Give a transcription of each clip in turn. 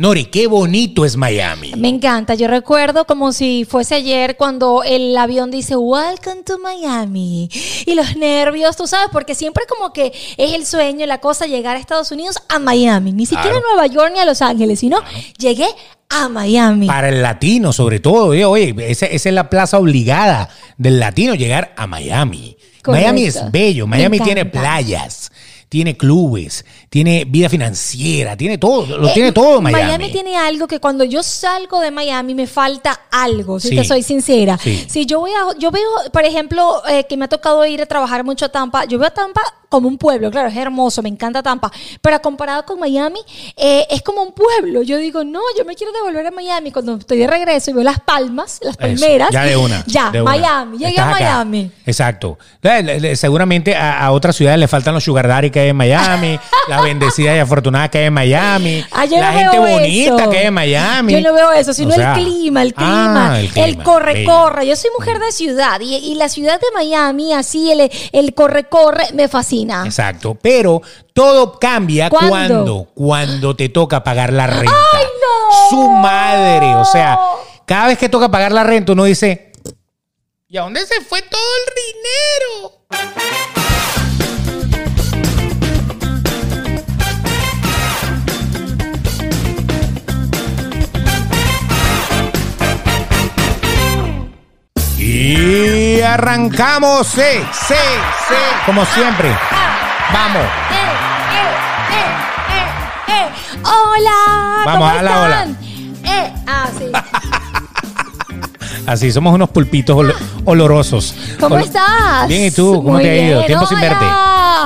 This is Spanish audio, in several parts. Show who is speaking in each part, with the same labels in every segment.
Speaker 1: Nori, qué bonito es Miami.
Speaker 2: Me encanta. Yo recuerdo como si fuese ayer cuando el avión dice Welcome to Miami. Y los nervios, tú sabes, porque siempre como que es el sueño, la cosa, llegar a Estados Unidos a Miami. Ni siquiera a Nueva York ni a Los Ángeles, sino llegué a Miami.
Speaker 1: Para el latino, sobre todo. eh, Oye, esa, esa es la plaza obligada del latino, llegar a Miami.
Speaker 2: Correcto.
Speaker 1: Miami es bello. Miami tiene playas, tiene clubes, tiene vida financiera, tiene todo. Lo
Speaker 2: Eh,
Speaker 1: tiene todo Miami.
Speaker 2: tiene algo que cuando yo salgo de Miami me falta algo, si
Speaker 1: Sí.
Speaker 2: te soy sincera.
Speaker 1: Sí.
Speaker 2: Si yo voy a, yo veo, por ejemplo, eh, que me ha tocado ir a trabajar mucho a Tampa, yo veo a Tampa como un pueblo, claro, es hermoso, me encanta Tampa, pero comparado con Miami, eh, es como un pueblo. Yo digo, no, yo me quiero devolver a Miami cuando estoy de regreso y veo las palmas, las
Speaker 1: Eso,
Speaker 2: palmeras.
Speaker 1: ya de una.
Speaker 2: Ya,
Speaker 1: de una.
Speaker 2: Miami, llegué
Speaker 1: Estás
Speaker 2: a
Speaker 1: acá.
Speaker 2: Miami.
Speaker 1: Exacto. Seguramente a, a otras ciudades le faltan los sugar daddy que hay en Miami, la bendecida y afortunada que hay en Miami,
Speaker 2: Ah,
Speaker 1: la
Speaker 2: no
Speaker 1: gente bonita
Speaker 2: eso.
Speaker 1: que hay en Miami.
Speaker 2: Yo no veo eso, sino
Speaker 1: O sea,
Speaker 2: el clima, el clima,
Speaker 1: ah,
Speaker 2: el,
Speaker 1: clima,
Speaker 2: corre, corre. Yo soy mujer de ciudad y, y la ciudad de Miami, así el, el corre, corre, me fascina.
Speaker 1: Exacto. Pero todo cambia
Speaker 2: ¿Cuándo?
Speaker 1: cuando, cuando te toca pagar la renta.
Speaker 2: ¡Ay, no!
Speaker 1: Su madre. O sea, cada vez que toca pagar la renta, uno dice. ¿Y a dónde se fue todo el dinero? Y arrancamos, sí, sí, sí, como siempre. Vamos.
Speaker 2: Eh, eh, eh, eh, eh. Hola,
Speaker 1: Vamos,
Speaker 2: ¿cómo
Speaker 1: hola, hola.
Speaker 2: están? Eh, ah, sí.
Speaker 1: Así, somos unos pulpitos olo- olorosos.
Speaker 2: ¿Cómo
Speaker 1: Ol-
Speaker 2: estás?
Speaker 1: Bien, ¿y tú? ¿Cómo
Speaker 2: Muy
Speaker 1: te ha ido?
Speaker 2: bien.
Speaker 1: Tiempo sin
Speaker 2: Hola.
Speaker 1: verte.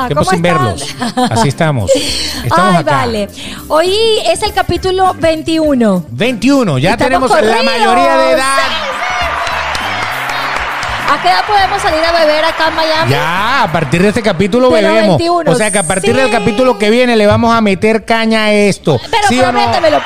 Speaker 1: Tiempo
Speaker 2: ¿Cómo
Speaker 1: sin
Speaker 2: están?
Speaker 1: verlos. Así estamos. Estamos
Speaker 2: Ay,
Speaker 1: acá.
Speaker 2: vale. Hoy es el capítulo 21.
Speaker 1: 21, ya
Speaker 2: Estamos
Speaker 1: tenemos la
Speaker 2: corridos.
Speaker 1: mayoría de edad.
Speaker 2: ¿A qué edad podemos salir a beber acá en Miami?
Speaker 1: Ya, a partir de este capítulo bebemos.
Speaker 2: 21,
Speaker 1: o sea que a partir
Speaker 2: sí.
Speaker 1: del capítulo que viene le vamos a meter caña a esto.
Speaker 2: Pero
Speaker 1: ¿Sí o no?
Speaker 2: prométemelo,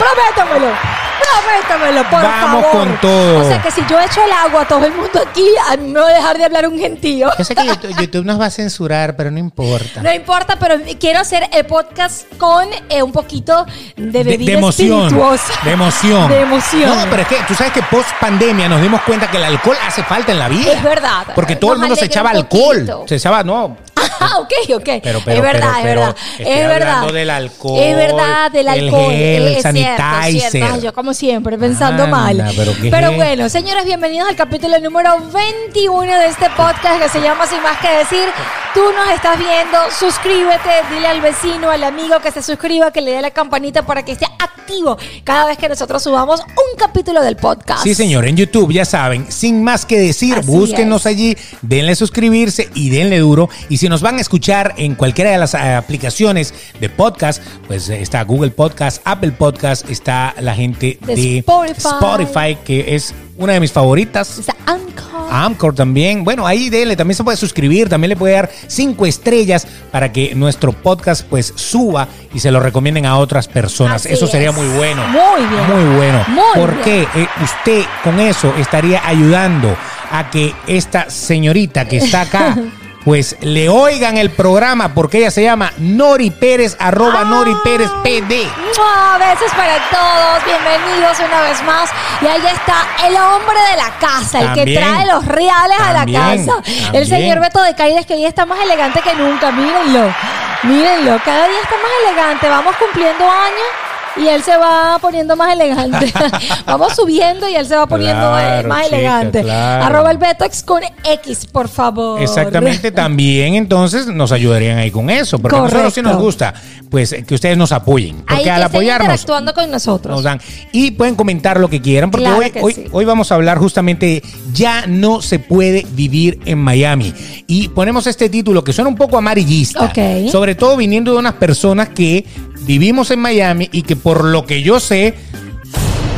Speaker 2: Prométemelo, por
Speaker 1: Vamos
Speaker 2: favor.
Speaker 1: con todo.
Speaker 2: O sea que si yo echo el agua a todo el mundo aquí, a a dejar de hablar un gentío.
Speaker 1: Yo sé que YouTube, YouTube nos va a censurar, pero no importa.
Speaker 2: No importa, pero quiero hacer el podcast con eh, un poquito de bebida
Speaker 1: de emoción.
Speaker 2: espirituosa.
Speaker 1: De emoción.
Speaker 2: De emoción.
Speaker 1: No, pero es que tú sabes que post pandemia nos dimos cuenta que el alcohol hace falta en la vida.
Speaker 2: Es verdad.
Speaker 1: Porque todo el mundo se echaba alcohol. Se echaba, no.
Speaker 2: Ah, ok, ok.
Speaker 1: Pero, pero,
Speaker 2: es verdad,
Speaker 1: pero,
Speaker 2: es verdad. es verdad.
Speaker 1: del alcohol,
Speaker 2: Es verdad, del
Speaker 1: el
Speaker 2: alcohol.
Speaker 1: gel, el
Speaker 2: es cierto,
Speaker 1: sanitizer.
Speaker 2: cierto. Ay, yo como siempre, pensando
Speaker 1: Anda,
Speaker 2: mal.
Speaker 1: pero
Speaker 2: bueno, señores, bienvenidos al capítulo número 21 de este podcast que se llama Sin Más Que Decir. Tú nos estás viendo, suscríbete, dile al vecino, al amigo que se suscriba, que le dé la campanita para que esté activo cada vez que nosotros subamos un capítulo del podcast.
Speaker 1: Sí, señor, en YouTube, ya saben, sin más que decir,
Speaker 2: Así
Speaker 1: búsquenos
Speaker 2: es.
Speaker 1: allí, denle suscribirse y denle duro. Y si nos van a escuchar en cualquiera de las eh, aplicaciones de podcast, pues eh, está Google Podcast, Apple Podcast, está la gente de,
Speaker 2: De Spotify.
Speaker 1: Spotify, que es una de mis favoritas.
Speaker 2: Está Anchor.
Speaker 1: Amcor también. Bueno, ahí dele, también se puede suscribir, también le puede dar cinco estrellas para que nuestro podcast pues suba y se lo recomienden a otras personas.
Speaker 2: Así
Speaker 1: eso sería
Speaker 2: es.
Speaker 1: muy bueno.
Speaker 2: Muy bien.
Speaker 1: Muy bueno.
Speaker 2: Muy
Speaker 1: Porque eh, usted con eso estaría ayudando a que esta señorita que está acá pues le oigan el programa porque ella se llama Nori Pérez, arroba
Speaker 2: Ah.
Speaker 1: Nori Pérez PD.
Speaker 2: ¡Mua! Besos para todos, bienvenidos una vez más. Y ahí está el hombre de la casa, el que trae los reales a la casa.
Speaker 1: también.
Speaker 2: El señor Beto de Caides, que hoy está más elegante que nunca, mírenlo. Mírenlo, cada día está más elegante. Vamos cumpliendo años. Y él se va poniendo más elegante. Vamos subiendo y él se va poniendo eh,
Speaker 1: Claro,
Speaker 2: más
Speaker 1: chica,
Speaker 2: elegante.
Speaker 1: claro.
Speaker 2: Arroba el Betox con X, por favor.
Speaker 1: Exactamente, también entonces nos ayudarían ahí con eso, porque a nosotros sí nos
Speaker 2: Correcto.
Speaker 1: gusta, pues que ustedes nos apoyen, porque
Speaker 2: que
Speaker 1: al apoyarnos
Speaker 2: interactuando con nosotros.
Speaker 1: nos dan y pueden comentar lo que quieran, porque
Speaker 2: Claro
Speaker 1: hoy, hoy,
Speaker 2: sí.
Speaker 1: hoy vamos a hablar justamente de ya no se puede vivir en Miami y ponemos este título que suena un poco amarillista,
Speaker 2: Ok.
Speaker 1: sobre todo viniendo de unas personas que vivimos en Miami y que por lo que yo sé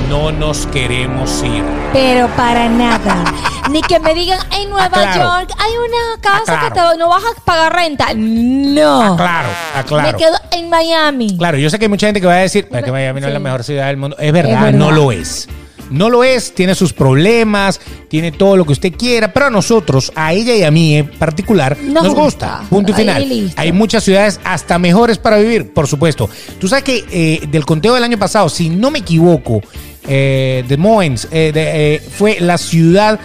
Speaker 1: no nos queremos ir.
Speaker 2: Pero para nada. Ni que me digan, en Nueva
Speaker 1: Ah.
Speaker 2: York hay una casa
Speaker 1: Ah,
Speaker 2: que
Speaker 1: claro.
Speaker 2: te, no vas a pagar renta. No.
Speaker 1: Ah, claro, ah, claro.
Speaker 2: Me quedo en Miami.
Speaker 1: Claro, yo sé que hay mucha gente que va a decir "Pero que Miami no es la mejor ciudad del mundo. Es verdad,
Speaker 2: Es verdad.
Speaker 1: no lo es. No lo es, tiene sus problemas, tiene todo lo que usted quiera, pero a nosotros, a ella y a mí en particular,
Speaker 2: Nos
Speaker 1: nos,
Speaker 2: gusta.
Speaker 1: gusta. Punto y final. Hay muchas ciudades hasta mejores para vivir, por supuesto. Tú sabes que eh, del conteo del año pasado, si no me equivoco, eh, Des Moines eh, de- eh, fue la ciudad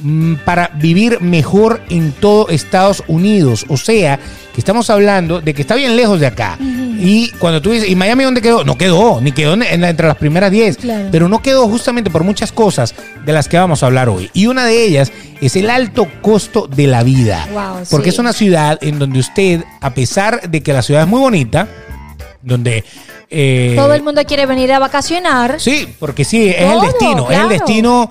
Speaker 1: mm, para vivir mejor en todo Estados Unidos. O sea, que estamos hablando de que está bien lejos de acá. Y cuando tú dices, ¿y Miami dónde quedó? No quedó, ni quedó en- en la- entre las primeras 10.
Speaker 2: Claro.
Speaker 1: Pero no quedó justamente por muchas cosas de las que vamos a hablar hoy. Y una de ellas es el alto costo de la vida.
Speaker 2: Wow,
Speaker 1: porque
Speaker 2: sí.
Speaker 1: es una ciudad en donde usted, a pesar de que la ciudad es muy bonita, donde... eh,
Speaker 2: Todo el mundo quiere venir a vacacionar.
Speaker 1: Sí, porque sí, es
Speaker 2: Todo,
Speaker 1: el destino, es el destino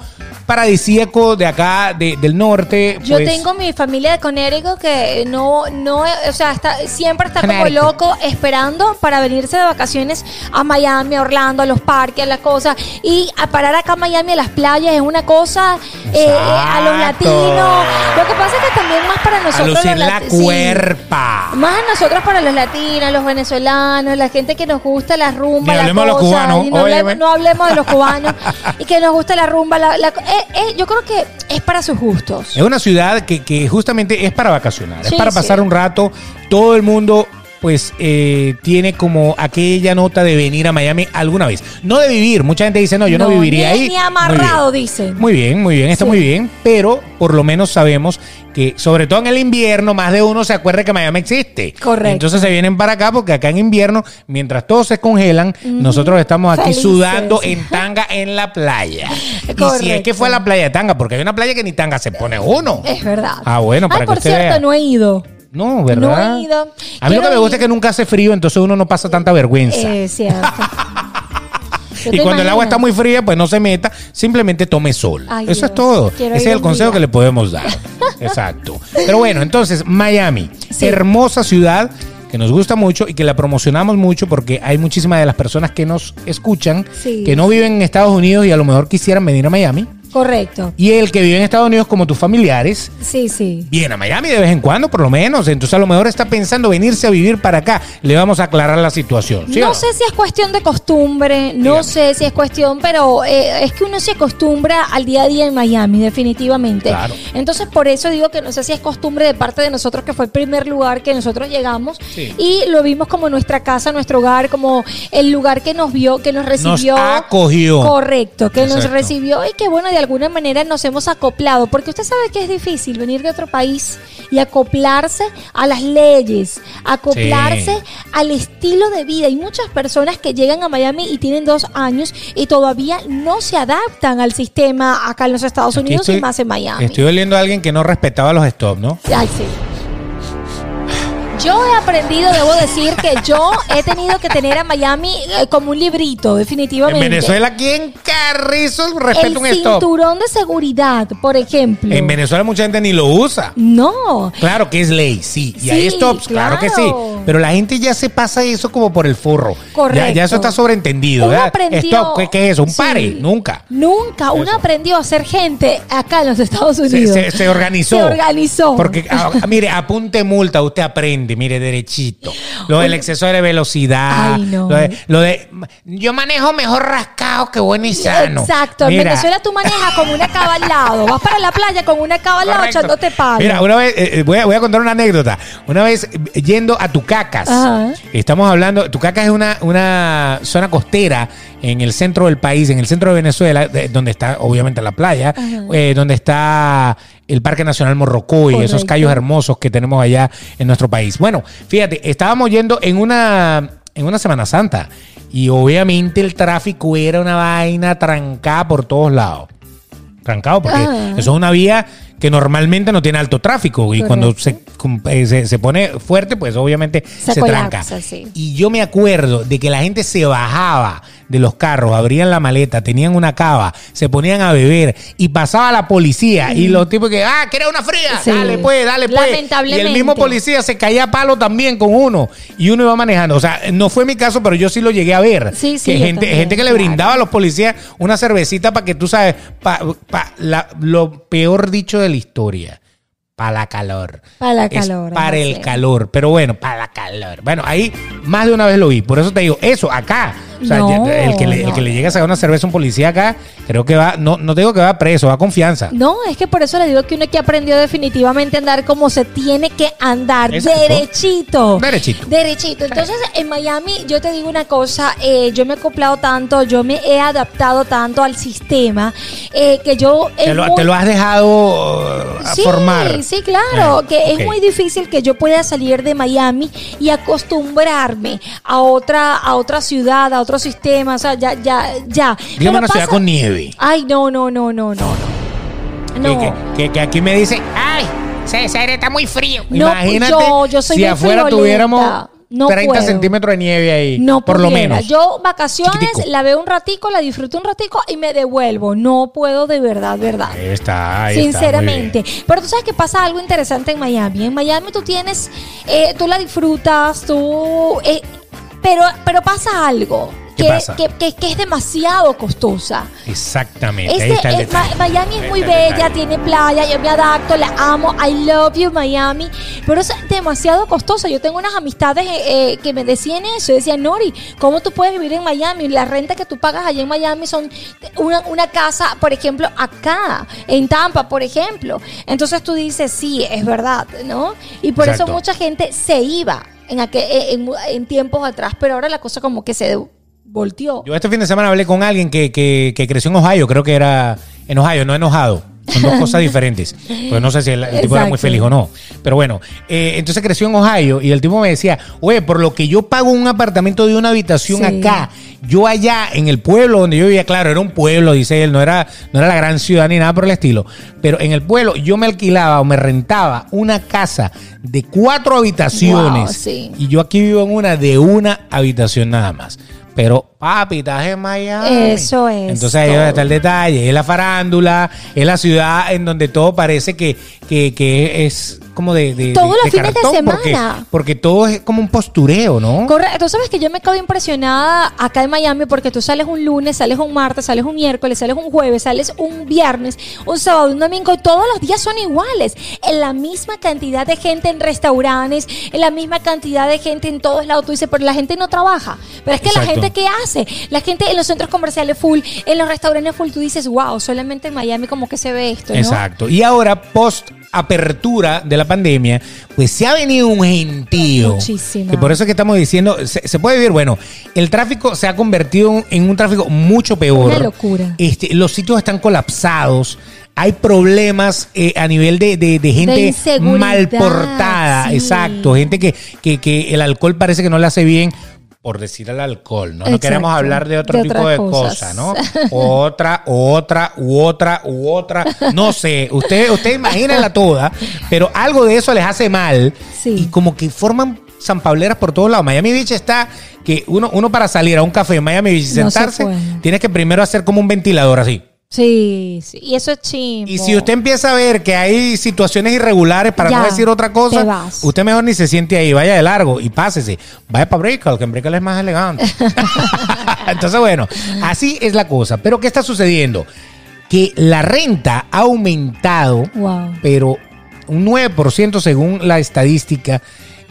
Speaker 1: paradisíaco de acá, de- del norte.
Speaker 2: Yo
Speaker 1: pues,
Speaker 2: tengo mi familia de Connecticut que no, no, o sea, está, siempre está como loco esperando para venirse de vacaciones a Miami, a Orlando, a los parques, a las cosas. Y a parar acá a Miami, a las playas, es una cosa eh, eh, a los latinos. Lo que pasa es que también más para
Speaker 1: A
Speaker 2: nosotros
Speaker 1: lucir
Speaker 2: los
Speaker 1: la
Speaker 2: sí.
Speaker 1: cuerpa.
Speaker 2: Más a nosotros para los latinos, los venezolanos, la gente que nos gusta la rumba,
Speaker 1: Ni
Speaker 2: la
Speaker 1: hablemos de los
Speaker 2: cosa,
Speaker 1: cubanos,
Speaker 2: y no, hablemos, no hablemos de los cubanos y que nos gusta la rumba. La, la- yo creo que es para sus gustos.
Speaker 1: Es una ciudad que, que justamente es para vacacionar,
Speaker 2: Sí,
Speaker 1: es para
Speaker 2: sí.
Speaker 1: pasar un rato. Todo el mundo, pues, eh, tiene como aquella nota de venir a Miami alguna vez. No de vivir. Mucha gente dice, no, yo no,
Speaker 2: No,
Speaker 1: viviría
Speaker 2: ni-
Speaker 1: ahí.
Speaker 2: ni amarrado, dicen.
Speaker 1: Muy bien, muy bien, está
Speaker 2: Sí.
Speaker 1: muy bien. Pero por lo menos sabemos que, sobre todo en el invierno, más de uno se acuerda que Miami existe.
Speaker 2: Correcto.
Speaker 1: Entonces se vienen para acá porque acá en invierno, mientras todos se congelan, nosotros estamos aquí
Speaker 2: Felices.
Speaker 1: sudando en tanga en la playa. Y si es que
Speaker 2: Correcto.
Speaker 1: fue a la playa de tanga, porque hay una playa que ni tanga se pone uno.
Speaker 2: Es verdad.
Speaker 1: Ah, bueno, para
Speaker 2: Ay,
Speaker 1: que
Speaker 2: por
Speaker 1: usted
Speaker 2: cierto,
Speaker 1: vea.
Speaker 2: no he ido.
Speaker 1: No, ¿verdad?
Speaker 2: No he ido.
Speaker 1: A mí lo que me gusta
Speaker 2: ir.
Speaker 1: es que nunca hace frío, entonces uno no pasa tanta vergüenza.
Speaker 2: Es cierto.
Speaker 1: Y cuando el agua está muy fría, pues no se meta, simplemente tome sol.
Speaker 2: Ay,
Speaker 1: Eso
Speaker 2: Dios.
Speaker 1: es todo.
Speaker 2: Quiero
Speaker 1: Ese es el consejo
Speaker 2: día.
Speaker 1: que le podemos dar. Exacto. Pero bueno, entonces, Miami,
Speaker 2: Sí.
Speaker 1: hermosa ciudad que nos gusta mucho y que la promocionamos mucho porque hay muchísimas de las personas que nos escuchan
Speaker 2: Sí.
Speaker 1: que no viven en Estados Unidos y a lo mejor quisieran venir a Miami.
Speaker 2: Correcto.
Speaker 1: Y el que vive en Estados Unidos como tus familiares,
Speaker 2: Sí, sí.
Speaker 1: viene a Miami de vez en cuando, por lo menos. Entonces, a lo mejor está pensando venirse a vivir para acá. Le vamos a aclarar la situación. ¿sí o
Speaker 2: No sé si es cuestión de costumbre, no
Speaker 1: Dígame.
Speaker 2: sé si es cuestión, pero eh, es que uno se acostumbra al día a día en Miami, definitivamente.
Speaker 1: Claro.
Speaker 2: Entonces, por eso digo que no sé si es costumbre de parte de nosotros, que fue el primer lugar que nosotros llegamos
Speaker 1: Sí.
Speaker 2: y lo vimos como nuestra casa, nuestro hogar, como el lugar que nos vio, que nos recibió.
Speaker 1: acogió.
Speaker 2: Correcto, que nos recibió y que, bueno, de alguna manera nos hemos acoplado, porque usted sabe que es difícil venir de otro país y acoplarse a las leyes, acoplarse
Speaker 1: Sí.
Speaker 2: al estilo de vida. Hay muchas personas que llegan a Miami y tienen dos años y todavía no se adaptan al sistema acá en los Estados
Speaker 1: Aquí
Speaker 2: Unidos y más en Miami.
Speaker 1: Estoy oliendo a alguien que no respetaba los stops, ¿no?
Speaker 2: Ay, sí. Yo he aprendido, debo decir, que yo he tenido que tener a Miami eh, como un librito,
Speaker 1: En
Speaker 2: definitivamente.
Speaker 1: Venezuela, ¿quién carrizo
Speaker 2: El
Speaker 1: respeta un stop?
Speaker 2: cinturón de seguridad, por ejemplo.
Speaker 1: En Venezuela mucha gente ni lo usa.
Speaker 2: No.
Speaker 1: Claro que es ley, sí. Y
Speaker 2: Sí,
Speaker 1: hay stops, claro. que sí. Pero la gente ya se pasa eso como por el forro.
Speaker 2: Correcto.
Speaker 1: Ya, ya eso está sobreentendido,
Speaker 2: Uno
Speaker 1: ¿verdad?
Speaker 2: aprendió-
Speaker 1: Stop, ¿qué, qué es eso? ¿Un
Speaker 2: Sí.
Speaker 1: pare? Nunca.
Speaker 2: Nunca. Uno
Speaker 1: Eso.
Speaker 2: aprendió a ser gente acá en los Estados Unidos.
Speaker 1: se- se organizó.
Speaker 2: Se organizó.
Speaker 1: Porque, ah, mire, apunte multa, usted aprende, mire, derechito. Lo del exceso de velocidad.
Speaker 2: Ay, no.
Speaker 1: Lo de, lo de- yo manejo mejor rascado que bueno y sano.
Speaker 2: Exacto. En
Speaker 1: Mira,
Speaker 2: Venezuela tú manejas con una cava al lado. Vas para la playa con una cava al lado
Speaker 1: Correcto.
Speaker 2: echándote palo.
Speaker 1: Mira, una vez, eh, eh, voy, a, voy a contar una anécdota. Una vez eh, yendo a Tucacas,
Speaker 2: Ajá.
Speaker 1: estamos hablando, Tucacas es una, una zona costera en el centro del país, en el centro de Venezuela, de- donde está obviamente la playa, eh, donde está el Parque Nacional Morrocoy, esos callos hermosos que tenemos allá en nuestro país. Bueno, fíjate, estábamos yendo en una, en una Semana Santa y obviamente el tráfico era una vaina trancada por todos lados trancado porque
Speaker 2: Ah.
Speaker 1: eso es una vía que normalmente no tiene alto tráfico y
Speaker 2: Correcto.
Speaker 1: cuando se, eh, se, se pone fuerte pues obviamente se,
Speaker 2: Se
Speaker 1: tranca
Speaker 2: sí.
Speaker 1: y yo me acuerdo de que la gente se bajaba de los carros abrían la maleta tenían una cava se ponían a beber y pasaba la policía y los tipos que ah ¿quieres una fría?
Speaker 2: Sí.
Speaker 1: dale pues dale pues y el mismo policía se caía a palo también con uno y uno iba manejando o sea no fue mi caso pero yo sí lo llegué a ver
Speaker 2: Sí, sí,
Speaker 1: que gente,
Speaker 2: también,
Speaker 1: gente que le brindaba a los policías una cervecita para que tú sabes, pa- pa- la- lo peor dicho de la historia. Para la calor.
Speaker 2: Pa' la
Speaker 1: Es
Speaker 2: calor,
Speaker 1: para el calor. Pero bueno, para la calor. Bueno, ahí más de una vez lo vi. Por eso te digo, eso acá. O sea,
Speaker 2: No,
Speaker 1: ya- el, que le, el
Speaker 2: no.
Speaker 1: que le llegue a sacar una cerveza a un policía acá, creo que va, no, no digo que va preso, va a confianza.
Speaker 2: No, es que por eso le digo que uno que aprendió definitivamente a andar como se tiene que andar,
Speaker 1: Exacto.
Speaker 2: derechito.
Speaker 1: Derechito.
Speaker 2: Derechito. Entonces, en Miami, yo te digo una cosa, eh, yo me he acoplado tanto, yo me he adaptado tanto al sistema, eh, que yo...
Speaker 1: Te lo,
Speaker 2: muy-
Speaker 1: te lo has dejado uh,
Speaker 2: Sí,
Speaker 1: formar.
Speaker 2: sí, claro,
Speaker 1: Eh,
Speaker 2: que es muy difícil que yo pueda salir de Miami y acostumbrarme a otra, a otra ciudad, a otro sistema, o sea, ya, ya, ya.
Speaker 1: Dígame una ciudad con nieve.
Speaker 2: Ay, no, no, no, no, no, no. No.
Speaker 1: Que, que- que aquí me dice, ay, aire está muy frío.
Speaker 2: No,
Speaker 1: Imagínate
Speaker 2: yo- yo soy
Speaker 1: si afuera
Speaker 2: friolenta.
Speaker 1: tuviéramos
Speaker 2: No
Speaker 1: 30
Speaker 2: puedo.
Speaker 1: centímetros de nieve ahí.
Speaker 2: No
Speaker 1: por lo menos.
Speaker 2: Yo vacaciones
Speaker 1: Chiquitico.
Speaker 2: la veo un ratico, la disfruto un ratico y me devuelvo. No puedo de verdad, verdad.
Speaker 1: Ahí está, ahí
Speaker 2: Sinceramente. Pero tú sabes que pasa algo interesante en Miami. En Miami tú tienes, eh, tú la disfrutas, tú, eh, pero, pero pasa algo.
Speaker 1: ¿Qué
Speaker 2: Que,
Speaker 1: pasa?
Speaker 2: que, que- que es demasiado costosa.
Speaker 1: Exactamente.
Speaker 2: Este
Speaker 1: ahí está el
Speaker 2: es- Ma-
Speaker 1: detalle.
Speaker 2: Miami es
Speaker 1: Ahí
Speaker 2: muy bella, tiene playa, yo me adapto, la amo, I love you Miami, pero es demasiado costosa. Yo tengo unas amistades eh, eh, que me decían eso, decían, Nori, ¿cómo tú puedes vivir en Miami? La renta que tú pagas allá en Miami son una, una casa, por ejemplo, acá, en Tampa, por ejemplo. Entonces tú dices, sí, es verdad, ¿no? Y por
Speaker 1: Exacto.
Speaker 2: eso mucha gente se iba en, aquel- en, en tiempos atrás, pero ahora la cosa como que se volteó.
Speaker 1: Yo este fin de semana hablé con alguien que, que, que creció en Ohio, creo que era en Ohio, no enojado. Son dos cosas diferentes. Pues no sé si el, el tipo era muy feliz o no. Pero bueno, eh, entonces creció en Ohio y el tipo me decía, oye, por lo que yo pago un apartamento de una habitación
Speaker 2: Sí.
Speaker 1: acá, yo allá en el pueblo donde yo vivía, claro, era un pueblo, dice él, no era, no era la gran ciudad ni nada por el estilo, pero en el pueblo yo me alquilaba o me rentaba una casa de cuatro habitaciones
Speaker 2: Wow, sí.
Speaker 1: y yo aquí vivo en una de una habitación nada más. Pero, papi, estás en Miami.
Speaker 2: Eso es
Speaker 1: Entonces ahí
Speaker 2: todo.
Speaker 1: está el detalle. Es la farándula, es la ciudad en donde todo parece que, que, que es como de, de,
Speaker 2: Todos los fines de
Speaker 1: Porque,
Speaker 2: semana.
Speaker 1: porque todo es como un postureo, ¿no?
Speaker 2: Correcto. Tú sabes que yo me quedo impresionada acá en Miami porque tú sales un lunes, sales un martes, sales un miércoles, sales un jueves, sales un viernes, un sábado, un domingo y todos los días son iguales. En la misma cantidad de gente en restaurantes, en la misma cantidad de gente en todos lados. Tú dices, pero la gente no trabaja. Pero es que la gente, ¿qué hace? La gente en los centros comerciales full, en los restaurantes full. Tú dices, wow, solamente en Miami como que se ve esto, ¿no?
Speaker 1: Exacto. Y ahora, post apertura de la pandemia, pues se ha venido un gentío.
Speaker 2: Muchísimo.
Speaker 1: Por eso es que estamos diciendo, se, se puede vivir, bueno, el tráfico se ha convertido en un tráfico mucho peor.
Speaker 2: Una locura.
Speaker 1: Este, los sitios están colapsados. Hay problemas eh, a nivel de, de- de gente
Speaker 2: inseguridad,
Speaker 1: mal portada.
Speaker 2: sí.
Speaker 1: Exacto. Gente que, que, que el alcohol parece que no le hace bien. Por decir al alcohol, ¿no? No queremos hablar de otro
Speaker 2: De
Speaker 1: tipo de
Speaker 2: cosas.
Speaker 1: cosas, ¿no? otra, otra, u otra, u otra. No sé, usted, usted imagínenla toda, pero algo de eso les hace mal
Speaker 2: Sí.
Speaker 1: y como que forman sanpableras por todos lados. Miami Beach está que uno, uno para salir a un café en Miami Beach y
Speaker 2: No se
Speaker 1: sentarse,
Speaker 2: puede.
Speaker 1: tienes que primero hacer como un ventilador así.
Speaker 2: Sí, sí. Y eso es chimbo.
Speaker 1: Y si usted empieza a ver que hay situaciones irregulares, para
Speaker 2: Ya,
Speaker 1: no decir otra cosa, usted mejor ni se siente ahí, vaya de largo y pásese. Vaya para Brickell, que en Brickell es más elegante. Entonces, bueno, así es la cosa. Pero ¿qué está sucediendo? Que la renta ha aumentado,
Speaker 2: Wow.
Speaker 1: pero un 9% según la estadística.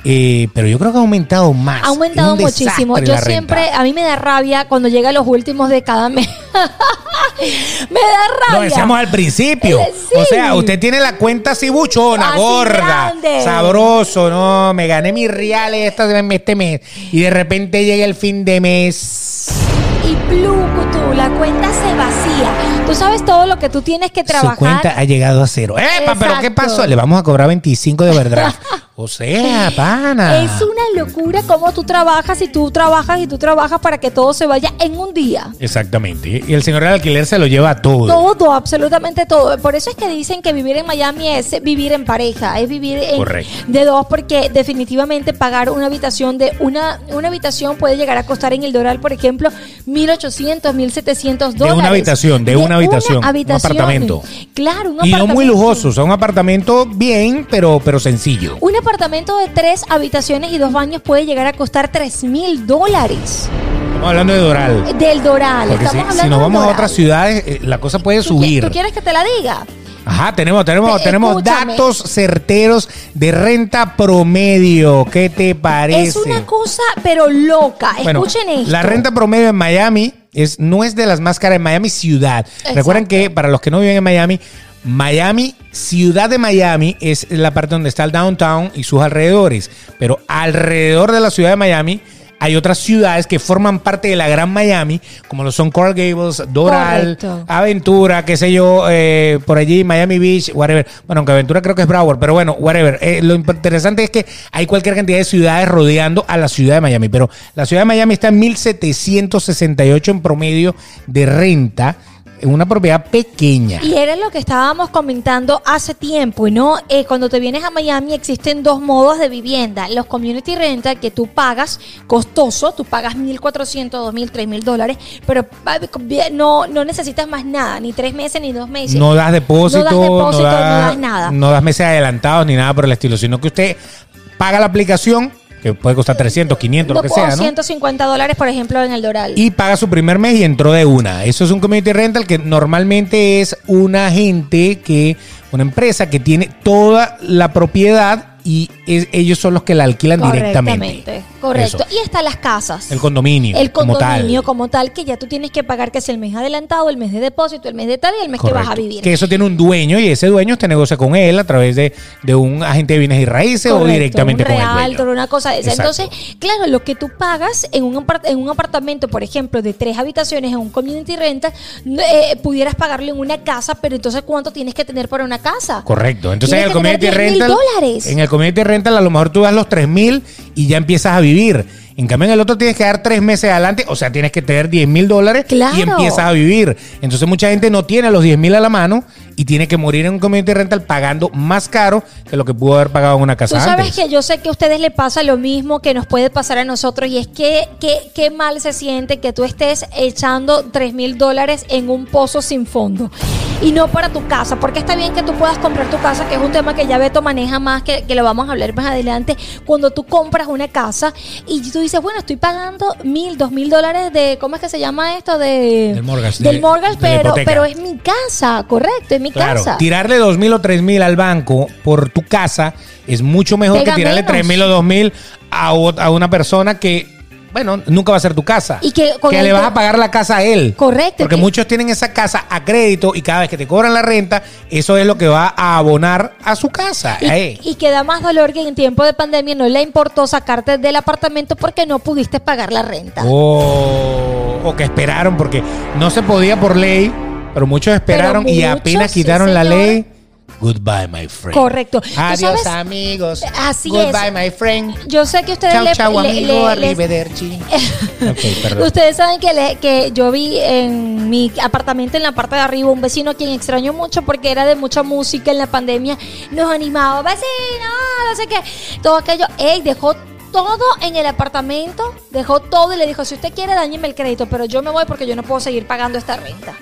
Speaker 1: Eh, pero yo creo que ha aumentado más.
Speaker 2: Ha aumentado muchísimo. Yo
Speaker 1: renta.
Speaker 2: siempre, a mí me da rabia cuando llega los últimos de cada mes. me da rabia.
Speaker 1: Lo decíamos al principio.
Speaker 2: Eh, sí.
Speaker 1: O sea, usted tiene la cuenta así buchona,
Speaker 2: Así
Speaker 1: gorda,
Speaker 2: grande.
Speaker 1: sabroso, ¿no? Me gané mis reales este mes. Y de repente llega el fin de mes.
Speaker 2: Y plucutu, la cuenta se vacía. Tú sabes todo lo que tú tienes que trabajar.
Speaker 1: Su cuenta ha llegado a cero. ¡Epa! ¿Pero qué pasó? Le vamos a cobrar 25 de overdraft. o sea, pana.
Speaker 2: Es una locura cómo tú trabajas y tú trabajas y tú trabajas para que todo se vaya en un día.
Speaker 1: Exactamente. Y el señor del alquiler se lo lleva todo.
Speaker 2: Todo, absolutamente todo. Por eso es que dicen que vivir en Miami es vivir en pareja, es vivir en- de dos, porque definitivamente pagar una habitación de una, una habitación puede llegar a costar en el Doral, por ejemplo, 1.800, 1.700
Speaker 1: De
Speaker 2: dólares.
Speaker 1: una habitación, de una habitación, un
Speaker 2: habitación.
Speaker 1: apartamento.
Speaker 2: Claro, un
Speaker 1: Y no
Speaker 2: apartamento.
Speaker 1: muy lujoso. O sea, un apartamento bien, pero, pero sencillo.
Speaker 2: Un apartamento de tres habitaciones y dos baños puede llegar a costar 3 mil dólares
Speaker 1: Estamos hablando de Doral.
Speaker 2: del Doral.
Speaker 1: Porque si,
Speaker 2: Estamos
Speaker 1: si
Speaker 2: hablando
Speaker 1: nos vamos a otras ciudades, eh, la cosa puede
Speaker 2: ¿Tú qui-
Speaker 1: subir.
Speaker 2: ¿Tú quieres que te la diga?
Speaker 1: Ajá, tenemos, tenemos,
Speaker 2: Te-
Speaker 1: tenemos
Speaker 2: escúchame.
Speaker 1: datos certeros de renta promedio. ¿Qué te parece?
Speaker 2: Es una cosa, pero loca.
Speaker 1: Bueno,
Speaker 2: Escuchen esto.
Speaker 1: La renta promedio en Miami es, no es de las más caras en Miami ciudad.
Speaker 2: Exacto.
Speaker 1: Recuerden que para los que no viven en Miami, Miami, ciudad de Miami, es la parte donde está el downtown y sus alrededores. Pero alrededor de la ciudad de Miami hay otras ciudades que forman parte de la gran Miami, como lo son Coral Gables, Doral,
Speaker 2: Correcto.
Speaker 1: Aventura, qué sé yo, eh, por allí, Miami Beach, whatever. Bueno, aunque Aventura creo que es Broward, pero bueno, whatever. Eh, lo interesante es que hay cualquier cantidad de ciudades rodeando a la ciudad de Miami, pero la ciudad de Miami está en 1768 en promedio de renta en una propiedad pequeña.
Speaker 2: Y era lo que estábamos comentando hace tiempo, ¿no? Eh, cuando te vienes a Miami existen dos modos de vivienda. Los community rental que tú pagas costoso, tú pagas 1.400, 2.000, 3.000 dólares, pero no, no necesitas más nada, ni tres meses ni dos meses.
Speaker 1: No das depósito,
Speaker 2: No das depósito, no
Speaker 1: da-
Speaker 2: das nada.
Speaker 1: no das meses adelantados ni nada por el estilo, sino que usted paga la aplicación, que puede costar 300, 500, lo que
Speaker 2: o
Speaker 1: sea, ¿no?
Speaker 2: 150 dólares, por ejemplo, en el Doral.
Speaker 1: y paga su primer mes y entró de una. Eso es un community rental que normalmente es una gente que, una empresa que tiene toda la propiedad y es- ellos son los que la alquilan directamente.
Speaker 2: Correcto.
Speaker 1: Eso.
Speaker 2: Y están las casas.
Speaker 1: El condominio.
Speaker 2: El
Speaker 1: como tal.
Speaker 2: condominio como tal, que ya tú tienes que pagar, que es el mes adelantado, el mes de depósito, el mes de tal y el mes que vas a vivir.
Speaker 1: Que eso tiene un dueño y ese dueño te negocia con él a través de, de un agente de bienes y raíces o directamente
Speaker 2: un
Speaker 1: con el
Speaker 2: realtor,
Speaker 1: dueño.
Speaker 2: una cosa de esa. Entonces, claro, lo que tú pagas en un, en un apartamento, por ejemplo, de tres habitaciones en un community renta, eh, pudieras pagarlo en una casa, pero entonces ¿cuánto tienes que tener para una casa?
Speaker 1: Correcto. Entonces en el community
Speaker 2: 10.000
Speaker 1: rental.
Speaker 2: dólares.
Speaker 1: En el community rental a lo mejor tú das los 3 mil y ya empiezas a vivir. En cambio, en el otro tienes que dar tres meses adelante, o sea, tienes que tener 10 mil dólares
Speaker 2: Claro.
Speaker 1: y empiezas a vivir. Entonces, mucha gente no tiene los 10 mil a la mano y tiene que morir en un community rental pagando más caro que lo que pudo haber pagado en una
Speaker 2: Tú
Speaker 1: casa
Speaker 2: sabes
Speaker 1: antes.
Speaker 2: que yo sé que a ustedes les pasa lo mismo que nos puede pasar a nosotros y es que que- qué mal se siente que tú estés echando 3 mil dólares en un pozo sin fondo y no para tu casa, porque está bien que tú puedas comprar tu casa, que es un tema que ya Beto maneja más, que, que lo vamos a hablar más adelante, cuando tú compras una casa y tú dices, bueno, estoy pagando mil, dos mil dólares de, ¿cómo es que se llama esto? De,
Speaker 1: Del mortgage,
Speaker 2: Del
Speaker 1: de-
Speaker 2: mortgage,
Speaker 1: de
Speaker 2: pero, pero es mi casa, correcto, es mi
Speaker 1: Claro,
Speaker 2: casa.
Speaker 1: tirarle dos mil o tres mil al banco por tu casa es mucho mejor
Speaker 2: Pega
Speaker 1: que tirarle
Speaker 2: menos.
Speaker 1: tres mil o dos mil a, una persona que, bueno, nunca va a ser tu casa.
Speaker 2: Y que con el
Speaker 1: le vas a pagar la casa a él.
Speaker 2: Correcto,
Speaker 1: Porque
Speaker 2: que-
Speaker 1: muchos tienen esa casa a crédito y cada vez que te cobran la renta, eso es lo que va a abonar a su casa.
Speaker 2: Y, y que da más dolor que en tiempo de pandemia no le importó sacarte del apartamento porque no pudiste pagar la renta.
Speaker 1: O, o que esperaron porque no se podía por ley, pero muchos esperaron y
Speaker 2: muchos,
Speaker 1: apenas
Speaker 2: sí,
Speaker 1: quitaron la ley. Goodbye, my friend.
Speaker 2: Correcto. ¿Tú
Speaker 1: Adiós, amigos.
Speaker 2: Así
Speaker 1: Goodbye,
Speaker 2: es.
Speaker 1: my friend.
Speaker 2: Yo sé que ustedes
Speaker 1: Chau,
Speaker 2: le,
Speaker 1: chau,
Speaker 2: le-
Speaker 1: amigo.
Speaker 2: le-
Speaker 1: arrivederci. ok, perdón.
Speaker 2: Ustedes saben que, le- que yo vi en mi apartamento en la parte de arriba un vecino a quien extraño mucho porque era de mucha música en la pandemia. Nos animaba, vecino, no sé qué. Todo aquello. Ey, dejó todo en el apartamento, dejó todo y le dijo, si usted quiere, dañeme el crédito, pero yo me voy porque yo no puedo seguir pagando esta renta.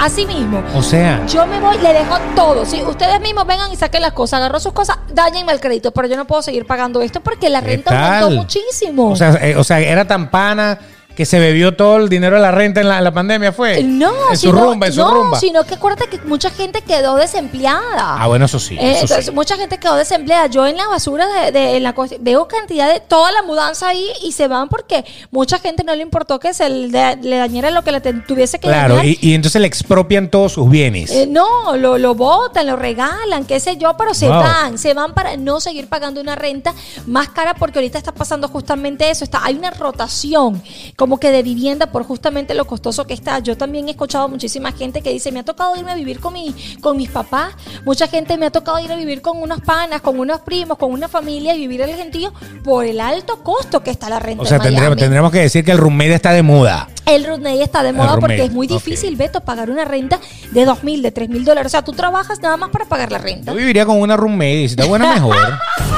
Speaker 2: Así mismo.
Speaker 1: O sea,
Speaker 2: Yo me voy, le dejo todo. Si ustedes mismos vengan y saquen las cosas, agarró sus cosas, dañenme el crédito, pero yo no puedo seguir pagando esto porque la
Speaker 1: ¿qué
Speaker 2: renta
Speaker 1: tal?
Speaker 2: aumentó muchísimo.
Speaker 1: O sea, eh, o sea, era tan pana que se bebió todo el dinero de la renta en la, en la pandemia, ¿fue?
Speaker 2: no,
Speaker 1: en su
Speaker 2: sino,
Speaker 1: rumba, en su
Speaker 2: no,
Speaker 1: rumba.
Speaker 2: sino que acuérdate que mucha gente quedó desempleada.
Speaker 1: Ah, bueno, eso sí.
Speaker 2: Eh,
Speaker 1: eso
Speaker 2: entonces,
Speaker 1: sí.
Speaker 2: mucha gente quedó desempleada. Yo en la basura de, de- en la veo cantidad de toda la mudanza ahí y se van porque mucha gente no le importó que se le, le dañara lo que le tuviese que
Speaker 1: Claro,
Speaker 2: dañar.
Speaker 1: y, y entonces le expropian todos sus bienes.
Speaker 2: Eh, no, lo, lo botan, lo regalan, qué sé yo, pero se
Speaker 1: Wow.
Speaker 2: van, se van para no seguir pagando una renta más cara porque ahorita está pasando justamente eso. Está, hay una rotación como que de vivienda por justamente lo costoso que está. Yo también he escuchado muchísima gente que dice, me ha tocado irme a vivir con, mi, con mis papás. Mucha gente me ha tocado ir a vivir con unos panas, con unos primos, con una familia y vivir el gentío por el alto costo que está la renta.
Speaker 1: o sea,
Speaker 2: en
Speaker 1: tendríamos que decir que el roommate está de moda.
Speaker 2: El roommate está de moda porque es muy difícil, Beto, pagar una renta de dos mil, de tres mil dólares. O sea, tú trabajas nada más para pagar la renta.
Speaker 1: Yo viviría con una roommate y si está buena, mejor.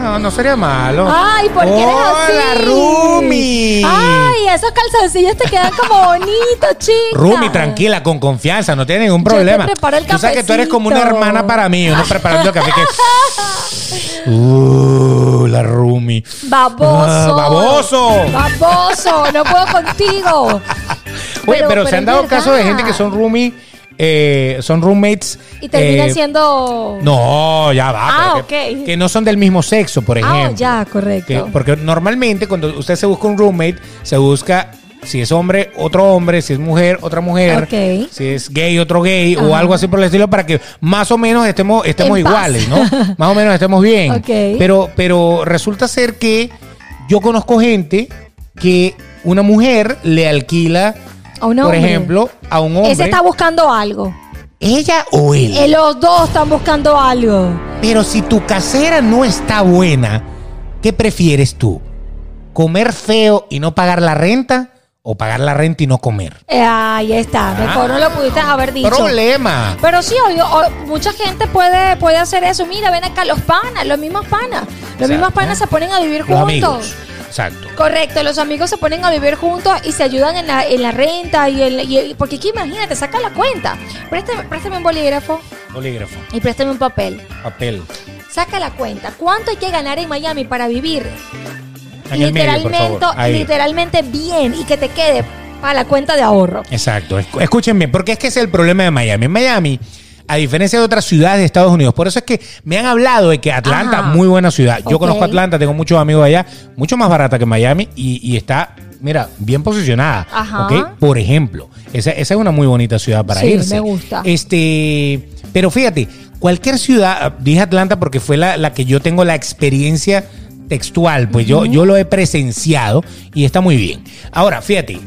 Speaker 1: No, no sería malo.
Speaker 2: Ay, ¿por qué eres así?
Speaker 1: ¡Hola, Rumi!
Speaker 2: Ay, esos calzoncillos te quedan como bonitos, chica.
Speaker 1: Rumi, tranquila, con confianza, no tiene ningún
Speaker 2: Yo te
Speaker 1: problema.
Speaker 2: preparo el
Speaker 1: Tú sabes que tú eres como una hermana para mí, uno preparando el café que. Uh, la Rumi.
Speaker 2: Baboso.
Speaker 1: Ah, baboso.
Speaker 2: Baboso, no puedo contigo.
Speaker 1: Oye, pero, se
Speaker 2: es
Speaker 1: han dado casos de gente que son roomie eh, son roommates.
Speaker 2: Y terminan
Speaker 1: eh,
Speaker 2: siendo.
Speaker 1: No, ya va.
Speaker 2: Ah,
Speaker 1: pero que, no son del mismo sexo, por ejemplo.
Speaker 2: Ah, ya, correcto.
Speaker 1: Que- porque normalmente cuando usted se busca un roommate, se busca si es hombre, otro hombre, si es mujer, otra mujer,
Speaker 2: Ok.
Speaker 1: si es gay, otro gay o algo así por el estilo para que más o menos estemos, estemos
Speaker 2: En paz.
Speaker 1: iguales, ¿no? más o menos estemos bien.
Speaker 2: Ok.
Speaker 1: Pero, pero resulta ser que yo conozco gente que una mujer le alquila,
Speaker 2: A un
Speaker 1: por
Speaker 2: hombre.
Speaker 1: ejemplo, a un hombre.
Speaker 2: Ese está buscando algo.
Speaker 1: ella o él.
Speaker 2: Eh, Los dos están buscando algo.
Speaker 1: Pero si tu casera no está buena, ¿qué prefieres tú? ¿Comer feo y no pagar la renta? ¿O pagar la renta y no comer?
Speaker 2: Eh, ahí está. Mejor no lo pudiste haber dicho.
Speaker 1: Problema.
Speaker 2: Pero sí, obvio, o- mucha gente puede, puede hacer eso. Mira, ven acá, los panas, los mismos panas. Los
Speaker 1: Exacto.
Speaker 2: mismos panas se ponen a vivir
Speaker 1: Los
Speaker 2: juntos.
Speaker 1: amigos. Exacto.
Speaker 2: Correcto, los amigos se ponen a vivir juntos y se ayudan en la, en la renta y, en- y- porque aquí imagínate, saca la cuenta. Préstame, préstame un bolígrafo
Speaker 1: Bolígrafo.
Speaker 2: y préstame un papel.
Speaker 1: Papel.
Speaker 2: Saca la cuenta. ¿Cuánto hay que ganar en Miami para vivir
Speaker 1: En el medio, por
Speaker 2: literalmente, literalmente bien y que te quede para la cuenta de ahorro?
Speaker 1: Exacto. Escúchenme, porque es que es el problema de Miami. En Miami, a diferencia de otras ciudades de Estados Unidos, por eso es que me han hablado de que Atlanta,
Speaker 2: Ajá.
Speaker 1: muy buena ciudad. Yo conozco Atlanta, tengo muchos amigos allá, mucho más barata que Miami y, y está, mira, bien posicionada.
Speaker 2: Ajá.
Speaker 1: Por ejemplo, esa, esa es una muy bonita ciudad para
Speaker 2: Sí,
Speaker 1: irse.
Speaker 2: me gusta.
Speaker 1: Este, pero fíjate, cualquier ciudad, dije Atlanta porque fue la, la que yo tengo la experiencia textual, pues yo, yo lo he presenciado y está muy bien. Ahora, fíjate,